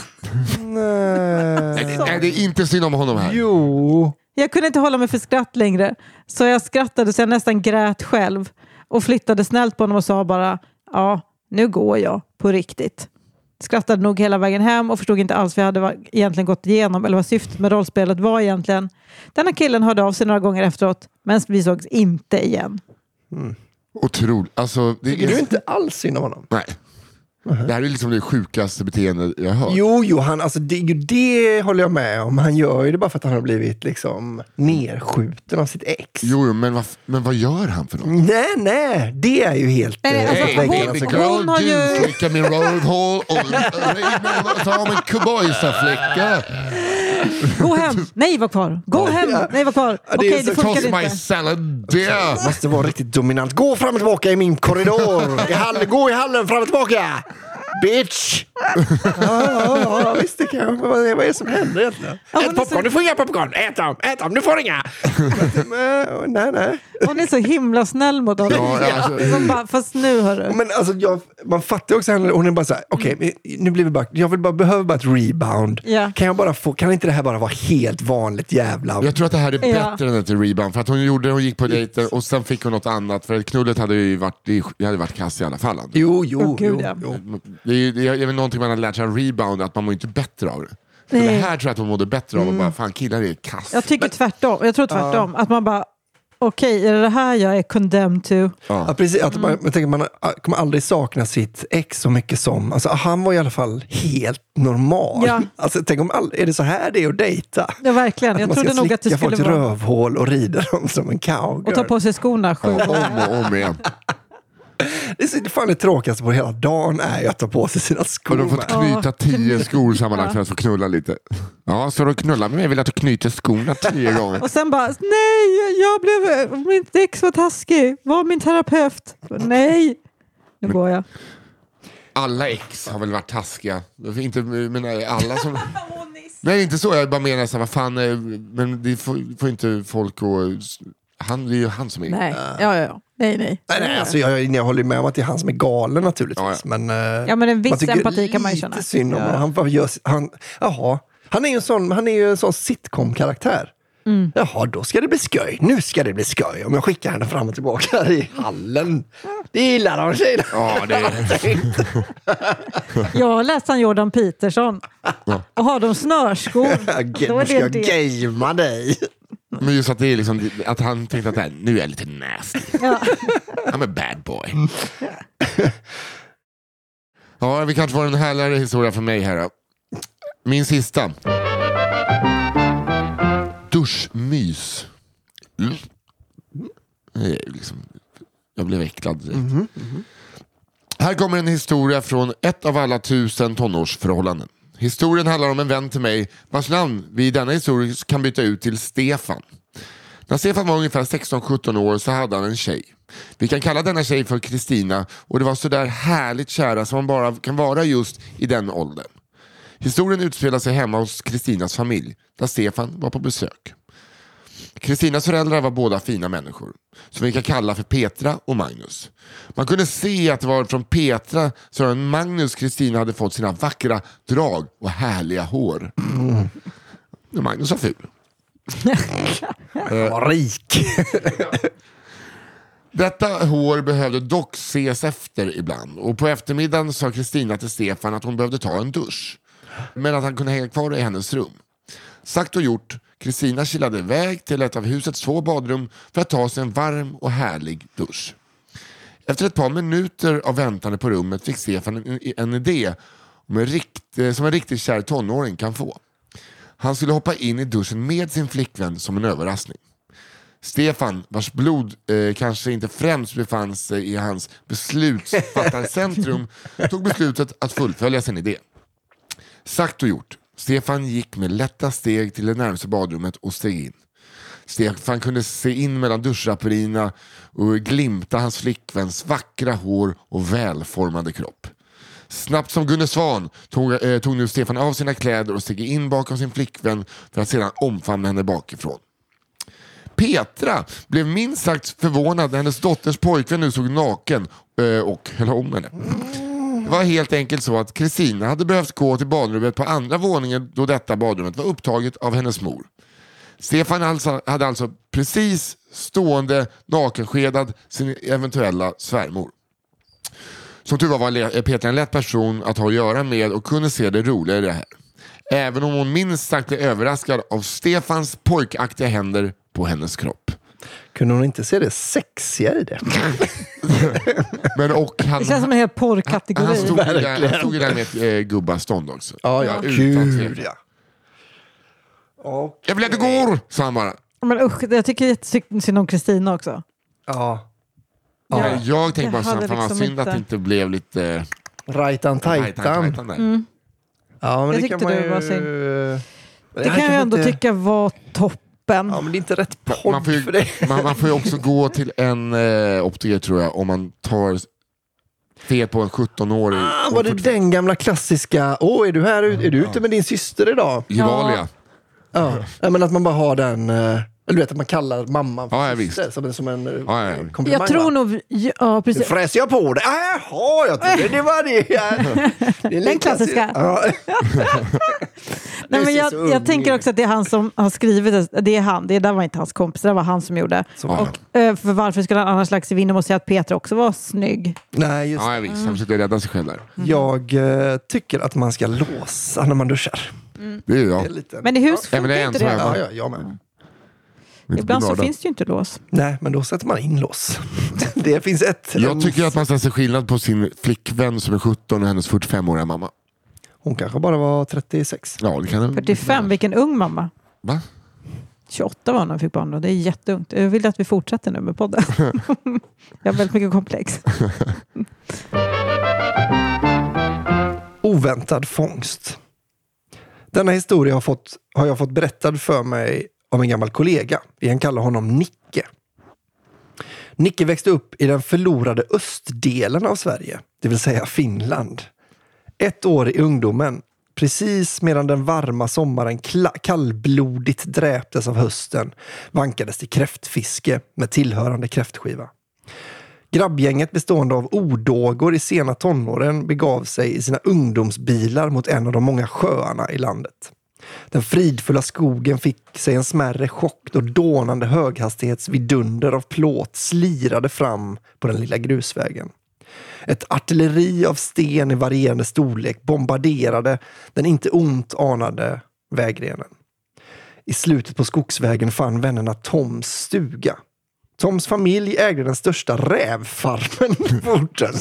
Nej. Nej, det är inte synd om honom här. Jo. Jag kunde inte hålla mig för skratt längre, så jag skrattade så jag nästan grät själv och flyttade snällt på honom och sa bara ja, nu går jag på riktigt. Skrattade nog hela vägen hem och förstod inte alls vad jag hade egentligen gått igenom eller vad syftet med rollspelet var egentligen. Denna killen hörde av sig några gånger efteråt, men vi sågs inte igen. Otroligt. Alltså, det Tycker du är... inte alls synd om honom? Nej. Det här är liksom det sjukaste beteendet jag har hört. Jo, jo, han, alltså det, det håller jag med om. Han gör ju det bara för att han har blivit liksom nerskjuten av sitt ex. Jo, jo, men, vad, men vad gör han för något? Nej, nej, det är ju helt... Nej, eh, alltså, väggarna hon- såklart. hon har ju- min roadhole och ta min cowboysaflicka. Gå hem! Nej, var kvar! Gå hem! Nej, var kvar! Det Okej, så- det funkar Toss my inte. salad there. Måste vara riktigt dominant. Gå fram och tillbaka i min korridor. I hallen, gå i hallen fram och tillbaka. Bitch! ja, ja, ja, visst det kan jag. Vad är, det som händer egentligen? Ja, Ät är så- popcorn, du får inga popcorn. Ät dem, ät dem, du får inga. Men, nej, nej. Hon är så himla snäll mot honom. Ja, alltså- Som bara, fast nu hörru. Men alltså, jag, man fattar också henne, hon är bara så här, okej, men nu blir vi bara, jag vill bara, behöver bara ett rebound. Ja. Kan, jag bara få, kan inte det här bara vara helt vanligt jävla... Jag tror att det här är Ja. bättre än ett rebound. För att hon gjorde det, hon gick på dejter och sen fick hon något annat. För knullet hade ju varit, det hade varit kass i alla fall. Jo, jo, Åh, gud, jo, ja. jo. Det är, ju- det är väl någonting man har lärt sig av rebound, att man mår inte bättre av det. För Nej. det här tror jag att hon mådde bättre av. Och bara, fan killar är kass. Jag tycker tvärtom. Jag tror tvärtom. Att man bara, okej, är det det här jag är condemned to? Ja, precis. Att man, jag tänker, man kommer aldrig sakna sitt ex så mycket som... Alltså, han var i alla fall helt normal. Ja. Alltså, tänk om all, är det så här det är att dejta? Ja, verkligen. Att Jag man trodde ska nog att det slicka skulle folks vara... rövhål och rida dem som en cowgirl. Och ta på sig skorna sju Ja, gånger. om och om igen. Det är fan det tråkigaste på hela dagen är ju att ta på sig sina skor. de har fått med. knyta tio skor sammanlagt för att få knulla lite. Ja, så du knullar med mig vill att du knyter skorna tio gånger. Och sen bara, nej, jag blev, mitt ex var taskig. Var min terapeut? Nej, nu går jag. Alla ex har väl varit taskiga. Inte, men alla som... Nej, inte så. Jag bara menar så här, vad fan, eh, men det får, får inte folk att... Han, det är ju han som är... Nej, ja, ja, ja. Nej, nej. Nej, nej, alltså, jag, jag håller med om att det är han som är galen naturligtvis. Ja, Men, eh, Ja, men en viss empati kan man ju känna. synd om Ja. Han, bara gör, han, jaha, han är ju en sån, han är ju en sån sitcom-karaktär. Mm. Jaha, då ska det bli skoj. Nu ska det bli skoj. Om jag skickar henne fram och tillbaka här i hallen. Det gillar de tjejerna. Ja, det är... Jag har läst han Jordan Peterson. Och har de snörskor, då Nu är ska det jag det. gamea dig. Men just att, det är liksom, att han tänkte att här, nu är jag lite nasty. Ja. I'm a bad boy. Ja, vi kanske får en härligare historia för mig här då. Min sista. Duschmys. Mm. Liksom, jag blev äcklad direkt. Här kommer en historia från ett av alla tusen tonårsförhållanden. Historien handlar om en vän till mig vars namn vi i denna historia kan byta ut till Stefan. När Stefan var ungefär 16-17 år så hade han en tjej. Vi kan kalla denna tjej för Kristina och det var sådär härligt kära som man bara kan vara just i den åldern. Historien utspelar sig hemma hos Kristinas familj där Stefan var på besök. Kristinas föräldrar var båda fina människor, som vi kan kalla för Petra och Magnus. Man kunde se att det var från Petra som Magnus Kristina hade fått sina vackra drag och härliga hår. Men Magnus var ful. Han var rik. Detta hår behövde dock ses efter ibland och på eftermiddagen sa Kristina till Stefan att hon behövde ta en dusch. Men att han kunde hänga kvar i hennes rum. Sagt och gjort, Kristina kilade iväg till ett av husets två badrum för att ta sig en varm och härlig dusch. Efter ett par minuter av väntande på rummet fick Stefan en, en idé om en rikt, som en riktigt kär tonåring kan få. Han skulle hoppa in i duschen med sin flickvän som en överraskning. Stefan, vars blod eh, kanske inte främst befann sig i hans beslutsfattarcentrum, tog beslutet att fullfölja sin idé. Sagt och gjort. Stefan gick med lätta steg till det närmaste badrummet och steg in. Stefan kunde se in mellan duschdraperierna och glimta hans flickväns vackra hår och välformade kropp. Snabbt som Gunne Svan tog, eh, tog nu Stefan av sina kläder och steg in bakom sin flickvän för att sedan omfamna henne bakifrån. Petra blev minst sagt förvånad när hennes dotters pojkvän nu såg naken eh, och höll om henne. Det var helt enkelt så att Kristina hade behövt gå till badrummet på andra våningen då detta badrummet var upptaget av hennes mor. Stefan alltså, hade alltså precis stående nakenskedad sin eventuella svärmor. Som tur var var Petra en lätt person att ha att göra med och kunde se det roliga i det här. Även om hon minst sagt blev överraskad av Stefans pojkaktiga händer på hennes kropp. Kunde hon inte se det sexiga i det? Men och han, Det känns som en hel han, porrkategori. stod, där, han stod ju där med ett eh, gubbastånd också. Ja, ja. Gud, ja. Och, Jag vill att du går, sa han bara. Men usch, jag tycker jättesynd om Kristina också. ja. Ja. Men jag tänkte bara jag så fan liksom synd att det inte- inte blev lite... Rajtan tajtan. där. Ja, men Jag det kan tyckte man det ju... var synd. Men Det kan jag ändå inte- tycka var toppen. Ja, men det är inte rätt podd Man får, för det. ju, man, man får ju också gå till en eh, optiker tror jag, om man tar fel på en 17-årig. Ah, var det den gamla klassiska, åh är du här, är du ute med din syster idag? Gevalia. Ja. ja. men att man bara har den, eh, eller du vet att man kallar mamman för Ja, syster visst. som en, som en eh, Ja, ja, komplimang. Jag tror va? nog, ja Nu precis. fräser jag på det. Ah, Jaha, jag trodde det var det. Det är Den klassiska. Ja. Nej, men jag, jag tänker också att det är han som har skrivit det. Det är han, det där var inte hans kompis, det var han som gjorde. Och, eh, för varför skulle han annars lagt sig vinn om att säga att Peter också var snygg? Nej, just Ja, visst. Han försökte rädda sig själv där. Jag eh, tycker att man ska låsa när man duschar. Det är ju jag. Det är lite... Men i hus Ja, funkar är inte en det. Ja, ja, jag med. Ibland så finns det ju inte lås. Nej, men då sätter man in lås. det finns ett. Jag tycker att man ska se skillnad på sin flickvän som är 17 och hennes 45-åriga mamma. Hon kanske bara var 36. Ja, det kan 45, vilken ung mamma. Va? 28 var hon när hon fick barn och det är jätteungt. Jag vill att vi fortsätter nu med podden. jag har väldigt mycket komplex. Oväntad fångst. Denna historia har, fått, har jag fått berättad för mig av en gammal kollega. Vi kan kalla honom Nicke. Nicke växte upp i den förlorade östdelen av Sverige, det vill säga Finland. Ett år i ungdomen, precis medan den varma sommaren kallblodigt dräptes av hösten, vankades till kräftfiske med tillhörande kräftskiva. Grabbgänget bestående av odågor i sena tonåren begav sig i sina ungdomsbilar mot en av de många sjöarna i landet. Den fridfulla skogen fick sig en smärre chock då dånande höghastighetsvidunder av plåt slirade fram på den lilla grusvägen. Ett artilleri av sten i varierande storlek bombarderade den inte ont anade vägrenen. I slutet på skogsvägen fann vännerna Toms stuga. Toms familj ägde den största rävfarmen på orten.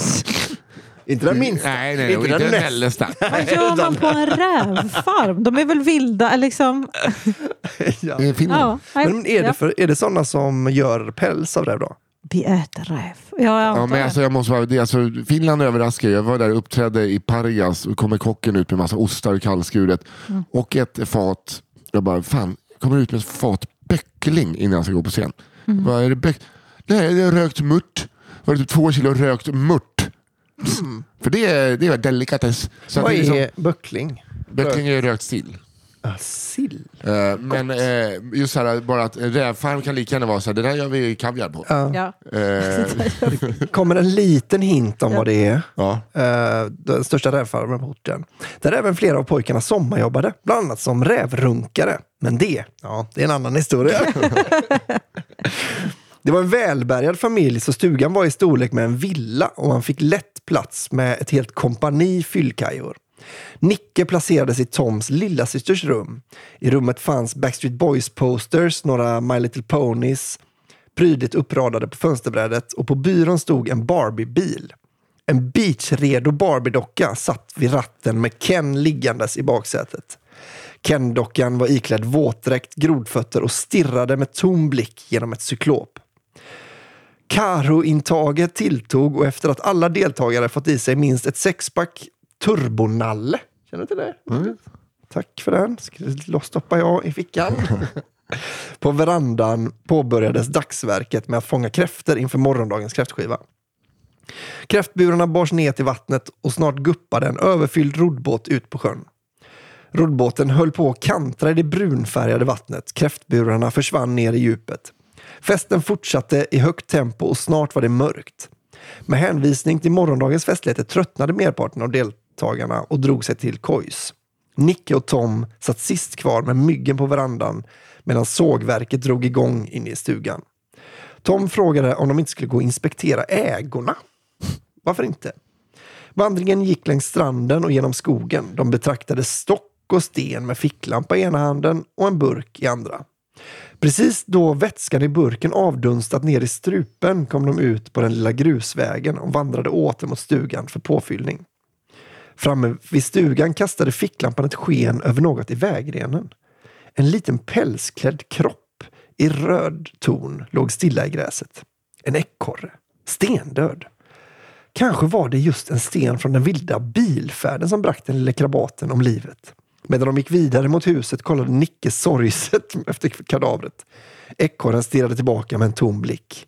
Inte den minsta. Nej, nej, Inte inte den mellersta. Vad gör man på en rävfarm? De är väl vilda? eller Liksom. Ja. I Finland. Ja, Men är det, för, är det sådana som gör päls av räv då? Vi äter räv. Ja, jag Ja, men alltså, jag måste bara, det, alltså, Finland överraskar. Jag var där och uppträdde i Pargas och kommer kocken ut med massa ostar och kallskuret Mm. och ett fat. Jag bara, fan, kommer ut med ett fat böckling innan jag ska gå på scen. Mm. Bara, är det böck? Nej, det är rökt mört. Var det typ två kilo rökt mört? För det är, det är delikatess. Vad det är liksom, böckling? böckling är rökt sill. Ah, sill? Eh, men eh, just så här, bara att en rävfarm kan lika gärna vara så här, det där gör vi kaviar på. Ja. Ja. Eh, kommer en liten hint om vad det är. ja. Eh, den största rävfarmen på orten. Där även flera av pojkarna sommarjobbade, bland annat som rävrunkare. Men det, ja, det är en annan historia. det var en välbärgad familj så stugan var i storlek med en villa och man fick lätt plats med ett helt kompani fyllkajor. Nicke placerades i Toms lillasysters rum. I rummet fanns Backstreet Boys-posters, några My Little Ponies, prydligt uppradade på fönsterbrädet och på byrån stod en Barbie-bil. En beachredo Barbie-docka satt vid ratten med Ken liggandes i baksätet. Ken-dockan var iklädd våtdräkt, grodfötter och stirrade med tom blick genom ett cyklop. Karo-intaget tilltog och efter att alla deltagare fått i sig minst ett sexpack turbonalle. Känner du till det? Tack för den. Stoppar jag i fickan. På verandan påbörjades dagsverket med att fånga kräftor inför morgondagens kräftskiva. Kräftburarna bars ner till vattnet och snart guppade en överfylld roddbåt ut på sjön. Roddbåten höll på att kantra i det brunfärgade vattnet. Kräftburarna försvann ner i djupet. Festen fortsatte i högt tempo och snart var det mörkt. Med hänvisning till morgondagens festligheter tröttnade merparten av deltagarna och drog sig till kojs. Nicke och Tom satt sist kvar med myggen på verandan medan sågverket drog igång inne i stugan. Tom frågade om de inte skulle gå och inspektera ägorna. Varför inte? Vandringen gick längs stranden och genom skogen. De betraktade stock och sten med ficklampa i ena handen och en burk i andra. Precis då vätskan i burken avdunstat ner i strupen kom de ut på den lilla grusvägen och vandrade åter mot stugan för påfyllning. Framme vid stugan kastade ficklampan ett sken över något i vägrenen. En liten pälsklädd kropp i röd ton låg stilla i gräset. En ekorre. Stendöd. Kanske var det just en sten från den vilda bilfärden som bragt den lille krabaten om livet. Medan de gick vidare mot huset kollade Nicke sorgset efter kadavret. Ekorren stirrade tillbaka med en tom blick.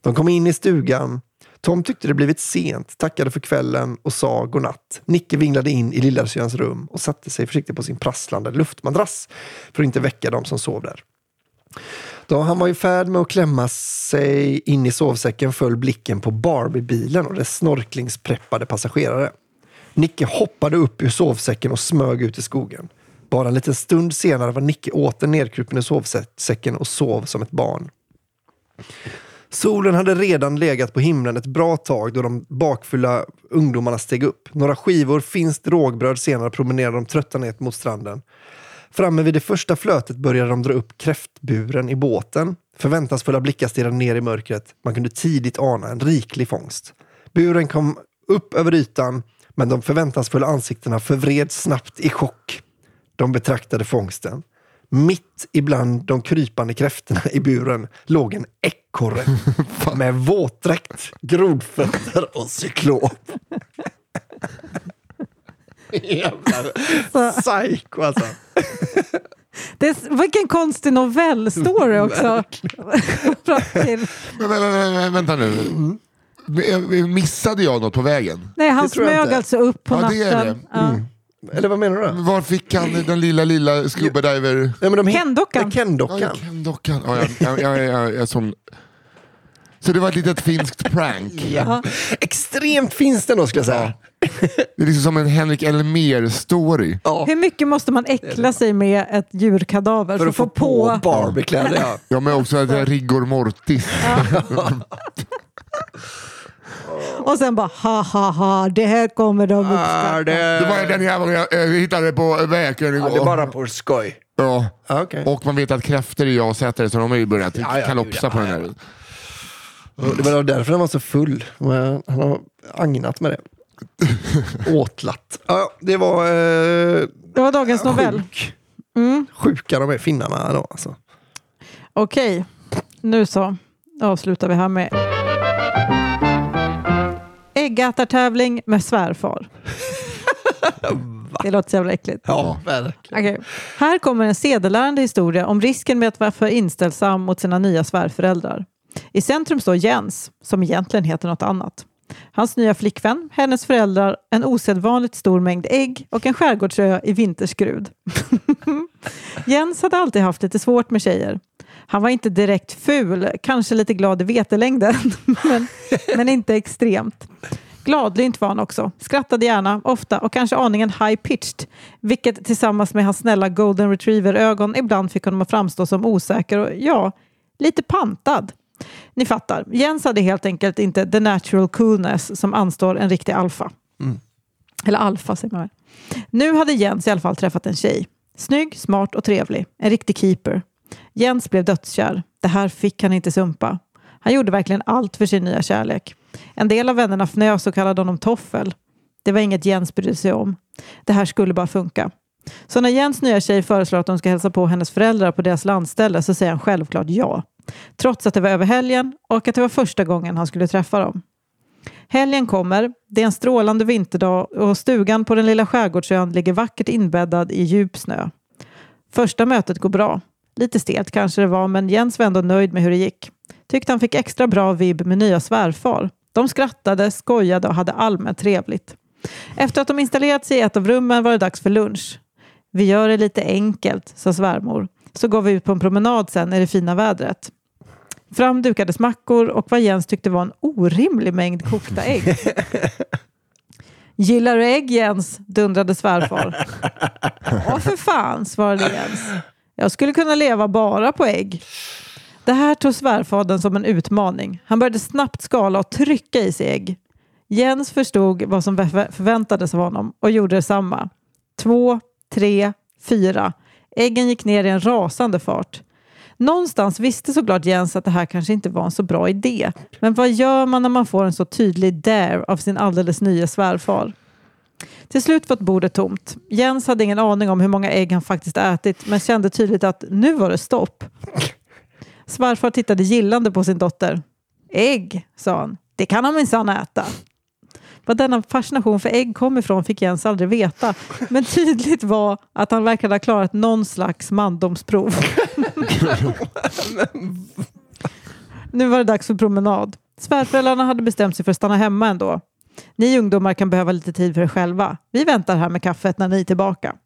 De kom in i stugan. Tom tyckte det blivit sent, tackade för kvällen och sa godnatt. Nicke vinglade in i lillasyrrans rum och satte sig försiktigt på sin prasslande luftmadrass för att inte väcka dem som sov där. Då han var i färd med att klämma sig in i sovsäcken föll blicken på Barbie-bilen och dess snorklingspreppade passagerare. Nicke hoppade upp ur sovsäcken och smög ut i skogen. Bara en liten stund senare var Nicke åter nedkrupen i sovsäcken och sov som ett barn. Solen hade redan legat på himlen ett bra tag då de bakfulla ungdomarna steg upp. Några skivor finskt rågbröd senare promenerade de trötta ner mot stranden. Framme vid det första flötet började de dra upp kräftburen i båten. Förväntansfulla blickar stirrade ner i mörkret. Man kunde tidigt ana en riklig fångst. Buren kom upp över ytan, men de förväntansfulla ansiktena förvreds snabbt i chock. De betraktade fångsten. Mitt ibland de krypande kräftorna i buren låg en ekorre med våtdräkt, grodfötter och cyklop. Jävla psycho alltså. Det är, vilken konstig novellstory också. Men, men, men, men, vänta nu. Mm. Missade jag något på vägen? Nej, han smög alltså upp på Ja, det är natten. det. Mm. Ja. Eller vad menar du? Var fick han den lilla, lilla scuba diver... Nej, men de Ken-dockan. Ken-dockan. Ja, Ken-dockan. Ja, jag, jag, jag, jag, jag, som... Så det var ett litet finskt prank. Ja. Extremt finns det då skulle jag säga. Det är liksom som en Henrik Elmer-story. Ja. Hur mycket måste man äckla sig med ett djurkadaver För att få på Barbie-kläder. Ja. Ja, men också ett rigor mortis. Och sen bara ha ha ha, det här kommer de uppskatta. Det var den här jag eh, hittade på vägen igår. Ja, det är bara på skoj. Ja. Ja, okej. Och man vet att kräftor är jag-sättare så de har ju börjat Ja, ja, kalopsa ja, på ja, den här. Det var därför han var så full. Han har agnat med det. Åtlatt. Ja, det var eh, Det var dagens novell. sjuk. Mm. Sjuka de är finnarna då. Alltså. Okej, nu så avslutar vi här med äggätartävling med svärfar. Det låter så jävla äckligt. Ja, verkligen. Okej. Här kommer en sedelärande historia om risken med att vara för inställsam mot sina nya svärföräldrar. I centrum står Jens, som egentligen heter något annat. Hans nya flickvän, hennes föräldrar, en osedvanligt stor mängd ägg och en skärgårdsö i vinterskrud. Jens hade alltid haft lite svårt med tjejer. Han var inte direkt ful, kanske lite glad i vetelängden, men, men inte extremt. Gladlynt var han också, skrattade gärna, ofta och kanske aningen high-pitched, vilket tillsammans med hans snälla golden retriever-ögon ibland fick honom att framstå som osäker och ja, lite pantad. Ni fattar, Jens hade helt enkelt inte the natural coolness som anstår en riktig alfa. Eller alfa säger man väl. Nu hade Jens i alla fall träffat en tjej. Snygg, smart och trevlig. En riktig keeper. Jens blev dödskär. Det här fick han inte sumpa. Han gjorde verkligen allt för sin nya kärlek. En del av vännerna fnös och kallade honom toffel. Det var inget Jens brydde sig om. Det här skulle bara funka. Så när Jens nya tjej föreslår att de ska hälsa på hennes föräldrar på deras landställe så säger han självklart ja. Trots att det var över helgen och att det var första gången han skulle träffa dem. Helgen kommer, det är en strålande vinterdag och stugan på den lilla skärgårdsön ligger vackert inbäddad i djup snö. Första mötet går bra. Lite stelt kanske det var, men Jens var ändå nöjd med hur det gick. Tyckte han fick extra bra vibb med nya svärfar. De skrattade, skojade och hade allmänt trevligt. Efter att de installerat sig i ett av rummen var det dags för lunch. Vi gör det lite enkelt, sa svärmor. Så går vi ut på en promenad sen i det fina vädret. Fram dukades mackor och vad Jens tyckte var en orimlig mängd kokta ägg. Gillar du ägg Jens? dundrade svärfar. Ja för fan, svarade Jens. Jag skulle kunna leva bara på ägg. Det här tog svärfadern som en utmaning. Han började snabbt skala och trycka i sig ägg. Jens förstod vad som förväntades av honom och gjorde detsamma. Två, tre, fyra. Äggen gick ner i en rasande fart. Någonstans visste såklart Jens att det här kanske inte var en så bra idé. Men vad gör man när man får en så tydlig dare av sin alldeles nya svärfar? Till slut var bordet tomt. Jens hade ingen aning om hur många ägg han faktiskt ätit men kände tydligt att nu var det stopp. Svärfar tittade gillande på sin dotter. Ägg, sa han. Det kan han minsann äta. Vad denna fascination för ägg kom ifrån fick Jens aldrig veta. Men tydligt var att han verkade ha klarat någon slags mandomsprov. nu var det dags för promenad. Svärföräldrarna hade bestämt sig för att stanna hemma ändå. Ni ungdomar kan behöva lite tid för er själva. Vi väntar här med kaffet när ni är tillbaka.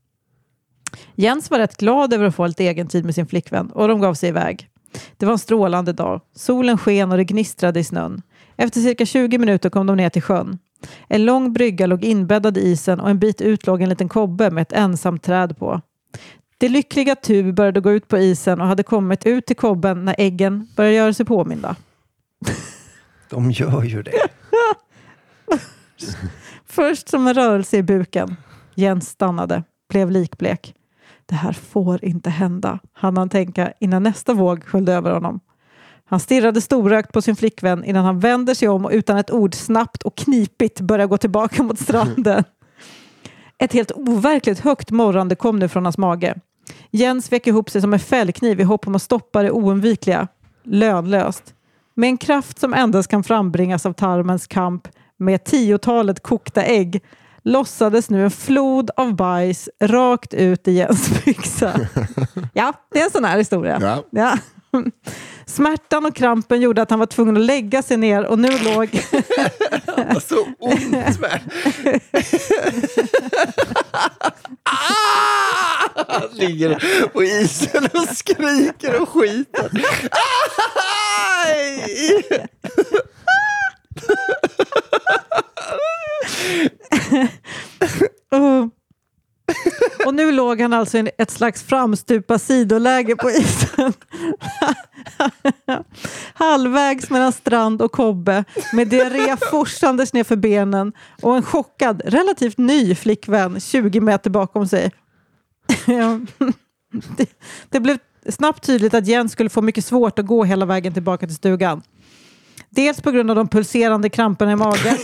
Jens var rätt glad över att få lite egen tid med sin flickvän och de gav sig iväg. Det var en strålande dag. Solen sken och det gnistrade i snön. Efter cirka 20 minuter kom de ner till sjön. En lång brygga låg inbäddad i isen och en bit ut låg en liten kobbe med ett ensamt träd på. Det lyckliga Tu började gå ut på isen och hade kommit ut till kobben när äggen började göra sig påminda. De gör ju det. Först som en rörelse i buken. Jens stannade, blev likblek. Det här får inte hända, hann han tänka innan nästa våg sköljde över honom. Han stirrade storögt på sin flickvän innan han vänder sig om och utan ett ord snabbt och knipigt börjar gå tillbaka mot stranden. Ett helt overkligt högt morrande kom nu från hans mage. Jens vek ihop sig som en fällkniv i hopp om att stoppa det oundvikliga. Lönlöst. Med en kraft som endast kan frambringas av tarmens kamp med tiotalet kokta ägg lossades nu en flod av bajs rakt ut i Jens byxa. Ja, det är en sån här historia. Ja. Ja. Smärtan och krampen gjorde att han var tvungen att lägga sig ner och nu låg... Så ont med. ah! Han ligger på isen och skriker och skiter. Aj! och, och nu låg han alltså i ett slags framstupa sidoläge på isen. Halvvägs mellan strand och kobbe med diarré forsandes ner för benen och en chockad, relativt ny flickvän 20 meter bakom sig. det, det blev snabbt tydligt att Jens skulle få mycket svårt att gå hela vägen tillbaka till stugan. Dels på grund av de pulserande kramperna i magen.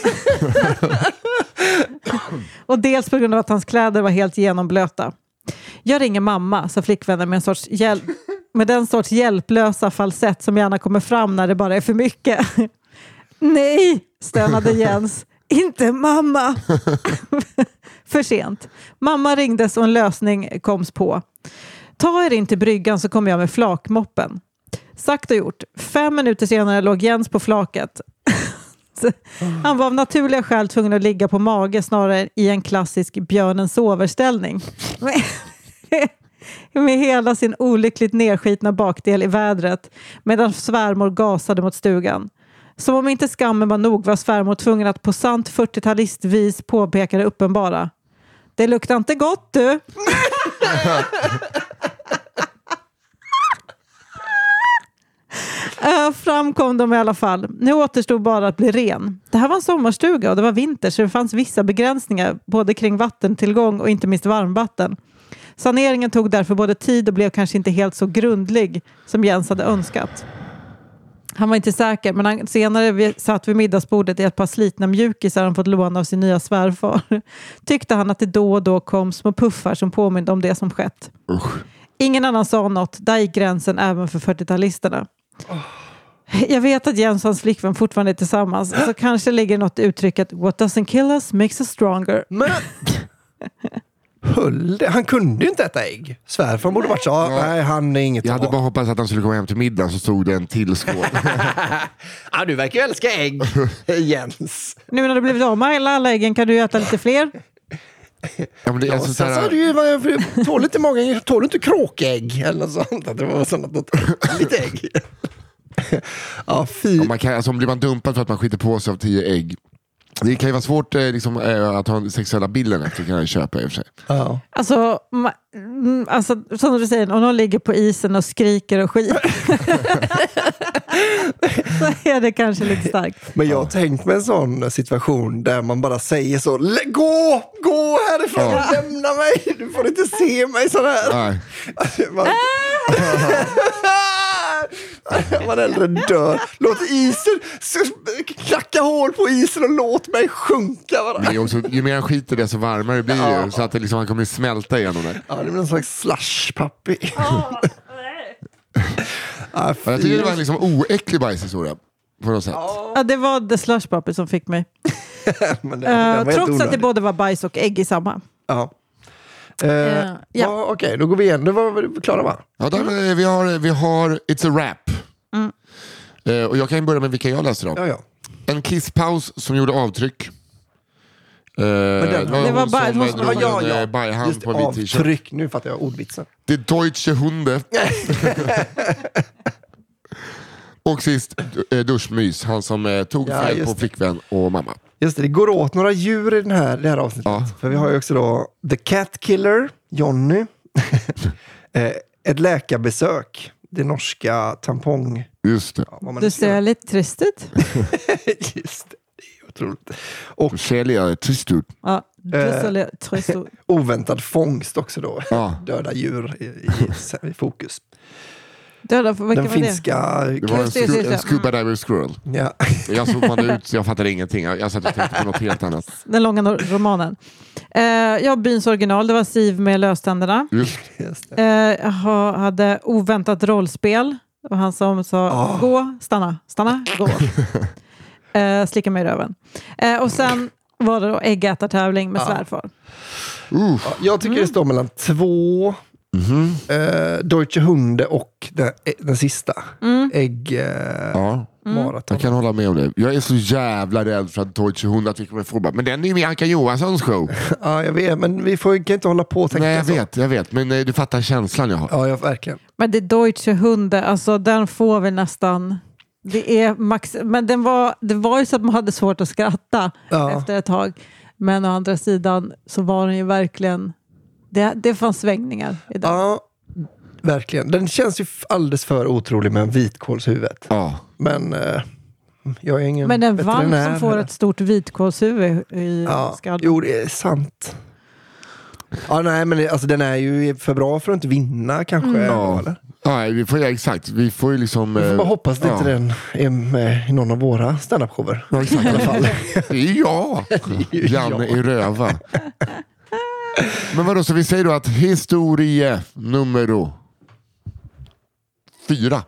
och dels på grund av att hans kläder var helt genomblöta. Jag ringer mamma, sa flickvännen med, en sorts hjäl- med den sorts hjälplösa falsett som gärna kommer fram när det bara är för mycket. Nej, stönade Jens. Inte mamma! för sent. Mamma ringdes och en lösning koms på. Ta er in till bryggan så kommer jag med flakmoppen. Sagt och gjort. Fem minuter senare låg Jens på flaket. Han var av naturliga skäl tvungen att ligga på mage snarare i en klassisk björnen sover-ställning. Med hela sin olyckligt nedskitna bakdel i vädret medan svärmor gasade mot stugan. Som om inte skammen var nog var svärmor tvungen att på sant 40-talistvis påpeka det uppenbara. Det luktar inte gott du! Äh, fram kom de i alla fall. Nu återstod bara att bli ren. Det här var en sommarstuga och det var vinter så det fanns vissa begränsningar både kring vattentillgång och inte minst varmvatten. Saneringen tog därför både tid och blev kanske inte helt så grundlig som Jens hade önskat. Han var inte säker, men han senare vi, satt vid middagsbordet i ett par slitna mjukisar han fått låna av sin nya svärfar. Tyckte han att det då och då kom små puffar som påminde om det som skett. Usch. Ingen annan sa något, där gick gränsen även för 40-talisterna. Jag vet att Jens och hans flickvän fortfarande är tillsammans, så kanske ligger något i uttrycket What doesn't kill us makes us stronger. Men... Höll det? Han kunde ju inte äta ägg. Svärfar borde varit så. "Ah, Nej, han är inget Jag hade bra." bara hoppats att han skulle komma hem till middag så stod det en till skål. ah, du verkar ju älska ägg, Jens. Nu när du blivit av med alla, alla äggen kan du äta lite fler. Ja, men det, Ja, alltså, sen sa du ju, tål inte magen, tål du inte kråkägg? Eller något sånt. Att det var sånt, något, lite ägg. ja, fy. Ja, man kan, alltså, blir man dumpad för att man skiter på sig av tio ägg. Det kan ju vara svårt eh, liksom, eh, att ha den sexuella bilden efter, kan jag köpa i och för sig. Ja. Alltså, mm, alltså, som du säger, om någon ligger på isen och skriker och skiter så är det kanske lite starkt. Men jag har tänkt mig en sån situation där man bara säger så. "Lä- Gå! Gå härifrån! Ja. Lämna mig! Du får inte se mig sån här. Nej. Man, Man äldre dör. Låt isen knacka hål på isen och låt mig sjunka. bara. Det också, ju mer han skiter desto varmare blir det Ja. ju. Så att det liksom, han kommer smälta igenom det. Ja, det blir någon slags slushpuppy. Ja, Ja, Jag tycker det var en liksom oäcklig bajshistoria. På något sätt. Ja, det var The Slush Puppy som fick mig. men Eh, den var helt trots att det både var bajs och ägg i samma. Ja. Eh, Eh, ja. ja, Okej, då går vi igen. Det var vi klara va? Ja, där, eh, vi, har, vi har It's a Wrap. Eh, och jag kan börja med vilka jag läste då. Ja, ja. En kisspaus som gjorde avtryck. Eh, det Det var hon bara- som hon som- drog ja, en ja. bajhand på en vit t-shirt. Nu fattar jag ordvitsen. Det Deutsche Hunde. och sist eh, duschmys, han som eh, tog Ja, fel på det. flickvän och mamma. Just det, det går åt några djur i den här, det här avsnittet. Ja. För vi har ju också då The Cat Killer, Jonny. ett läkarbesök, det norska tampong... Just det. Ja, Du ser lite trist ut. Just det, otroligt. Och Celia Tristut. Ja, Eh. oväntad fångst också då. Ja. Döda djur i, i, i fokus. Döda, vilken Den finska... Det var en, Just det, just scu- en scuba diver squirrel. Ja. Jag såg man ut jag fattade ingenting. Jag, satt och tänkte på något helt annat. Den långa romanen. Eh, ja, byns original, det var Siv med löständerna. Just. Eh, ha, hade oväntat rollspel. Det var han som sa Ah. gå, stanna, stanna, gå. Eh, slicka mig i röven. Eh, och sen var det då äggätartävling med Ja. svärfar. uh, Ja, jag tycker det står mellan två mhm. eh, Deutsche Hunde och den, eh, den sista. Mm. Ägg... Eh, Ja, Maraton. jag kan hålla med om det. Jag är så jävla rädd för att Deutsche Hund att vi kommer få men den är ju med i Anka Johanssons show. Ja, jag vet, men vi får, kan inte hålla på och tänka Nej, jag så. vet, jag vet. Men eh, du fattar känslan jag har. Ja, jag, verkligen. Men det Deutsche Hunde, alltså den får vi nästan... Det är max, men den var, det var ju så att man hade svårt att skratta Ja. efter ett tag. Men å andra sidan så var den ju verkligen... Det, det fanns svängningar i den. Ja, verkligen. Den känns ju alldeles för otrolig med en vitkålshuvudet. Ja. Men eh, jag är ingen Men en valp som får ett stort vitkålshuvud i Ja, skallen. jo, det är sant. Ja, nej, men alltså, den är ju för bra för att inte vinna kanske. Mm. Ja. Eller? Ja, vi får, ja, exakt. Vi får ju liksom... Vi får eh, bara hoppas att ja. inte den är med i någon av våra standup-shower. Ja, exakt. I alla fall. Det är jag! ju Janne i Röva. Men vadå, så vi säger då att historie nummer fyra.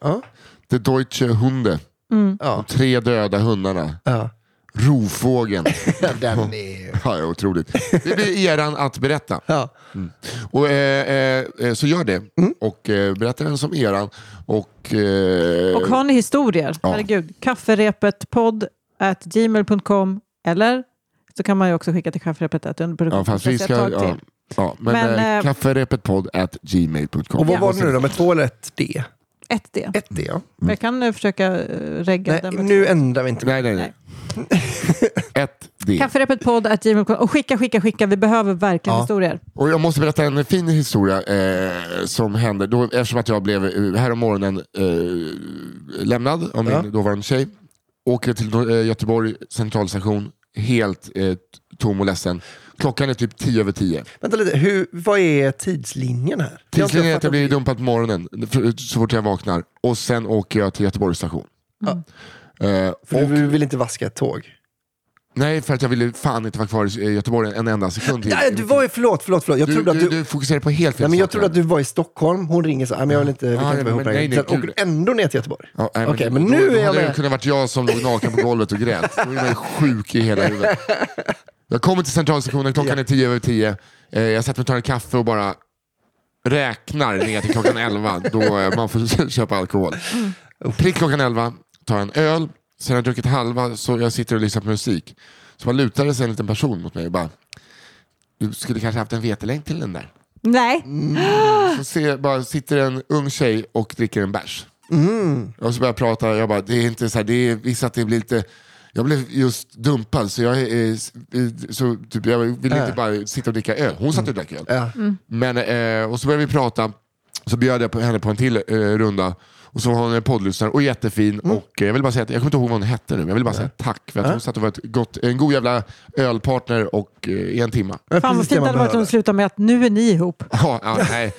Ja. Det Deutsche Hunde. Ja. Tre döda hundarna. Ja. Rovfågeln. Den är... Ja, otroligt. Det blir eran att berätta. Ja. Och, eh, eh, så gör det. Mm. Och eh, berätta den som eran. Och, eh, Och har ni historier, Ja. herregud, kafferepetpodd at gmail.com eller så kan man ju också skicka till kafferepet at ja, fast vi ska, ja, ja, men, Men, eh, eh, kafferepetpodd at gmail.com. Och vad var det nu då? Med två eller ett D? Ett D. Ett D, ja. Men Jag kan eh, försöka eh, regga Nej, den. nu ändrar vi inte. Nej, nej, nej. Ett D. Kafferepetpodd at gmail.com och skicka, skicka, skicka. Vi behöver verkligen Ja. historier. Och jag måste berätta en fin historia eh, som hände då, eftersom att jag blev eh, här om morgonen eh, lämnad av min Ja. dåvarande tjej. Åker till eh, Göteborg centralstation, helt eh, tom och ledsen. Klockan är typ tio över tio. Vänta lite, hur, vad är tidslinjen här? Tidslinjen är att jag blir dumpad på morgonen för- så fort jag vaknar. Och sen åker jag till Göteborgs station. Ja. Eh, För och, du vill inte vaska ett tåg? nej, för att jag ville fan inte vara kvar i Göteborg en enda sekund till. Nej, du var ju, förlåt, förlåt, förlåt. Jag du, trodde att du, du... du fokuserar på helt fel Nej, men jag saker. trodde att du var i Stockholm. Hon ringer så här, men jag vill inte, vi kan inte nej, vara ihop längre. Sen åker du ändå ner till Göteborg. Ja, nej, det- men då, nu är då jag hade det med. kunnat varit jag som låg naken på golvet och grät. Då är man ju sjuk i hela huvudet. Jag kommer till centralstationen, klockan Ja. är tio över tio. Eh, jag sätter mig och tar en kaffe och bara räknar ner till klockan elva då eh, man får köpa alkohol. Prick klockan elva, tar en öl, sen har jag druckit halva så jag sitter och lyssnar på musik. Så bara lutar det sig en liten person mot mig och bara du skulle kanske haft en vetelänk till den där. Nej, Så ser, bara sitter en ung tjej och dricker en bärs. Mm. Och så börjar jag prata, jag bara, det är inte så här, det är visst att det blir lite, jag blev just dumpad så jag, är, så, typ, jag vill inte Äh. bara sitta och dricka öl. Hon satt och drack öl. Ja. Men, eh, och så började vi prata, Så bjöd jag på henne på en till eh, runda. Och så var hon en poddlyssnare och jättefin. Mm. Och eh, jag vill bara säga att, jag kommer inte ihåg vad hon hette nu, men jag vill bara säga tack för att hon satt och var ett gott, en god jävla ölpartner och, eh, i en timma. Det är Fan vad fint det hade varit om de slutade med att nu är ni ihop. Ja, ja, nej.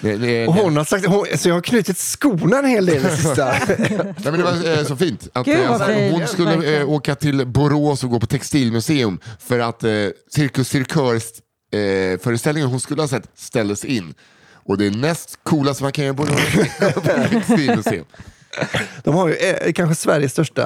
Det, det, Och hon har sagt, hon, så jag har knutit skorna en hel del det sista. Nej, men det var eh, så fint. Att, Gud, eh, alltså, fint. hon skulle eh, åka till Borås och gå på textilmuseum för att eh, Cirkus Cirkör eh, föreställningen hon skulle ha sett ställdes in. Och det är näst coolaste man kan göra på på textilmuseum. De har ju eh, kanske Sveriges största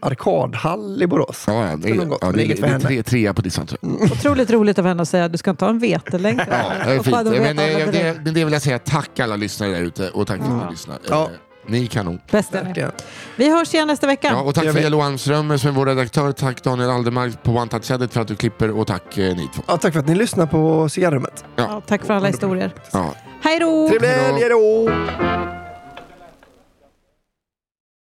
arkadhall i Borås. Ja, ja, det, är, ja, det, det för är tre, trea på listan tror jag. Otroligt roligt av henne att säga att du ska inte ha en vetelängd. Ja, det är fint. Men, eh, det, det. men det vill jag säga tack alla lyssnare där ute och tack för att ni lyssnar. Ja. Ni är kanon. Bäst är ni. Verkligen. Vi hörs igen nästa vecka. Ja, och tack för vi. Jello Almström som är vår redaktör. Tack Daniel Aldermark på One Touch Edit för att du klipper och tack eh, ni två. Ja, tack för att ni lyssnar på cigarrummet. Ja, tack för alla historier. Ja. Hej då! Trevlig helg, hej då!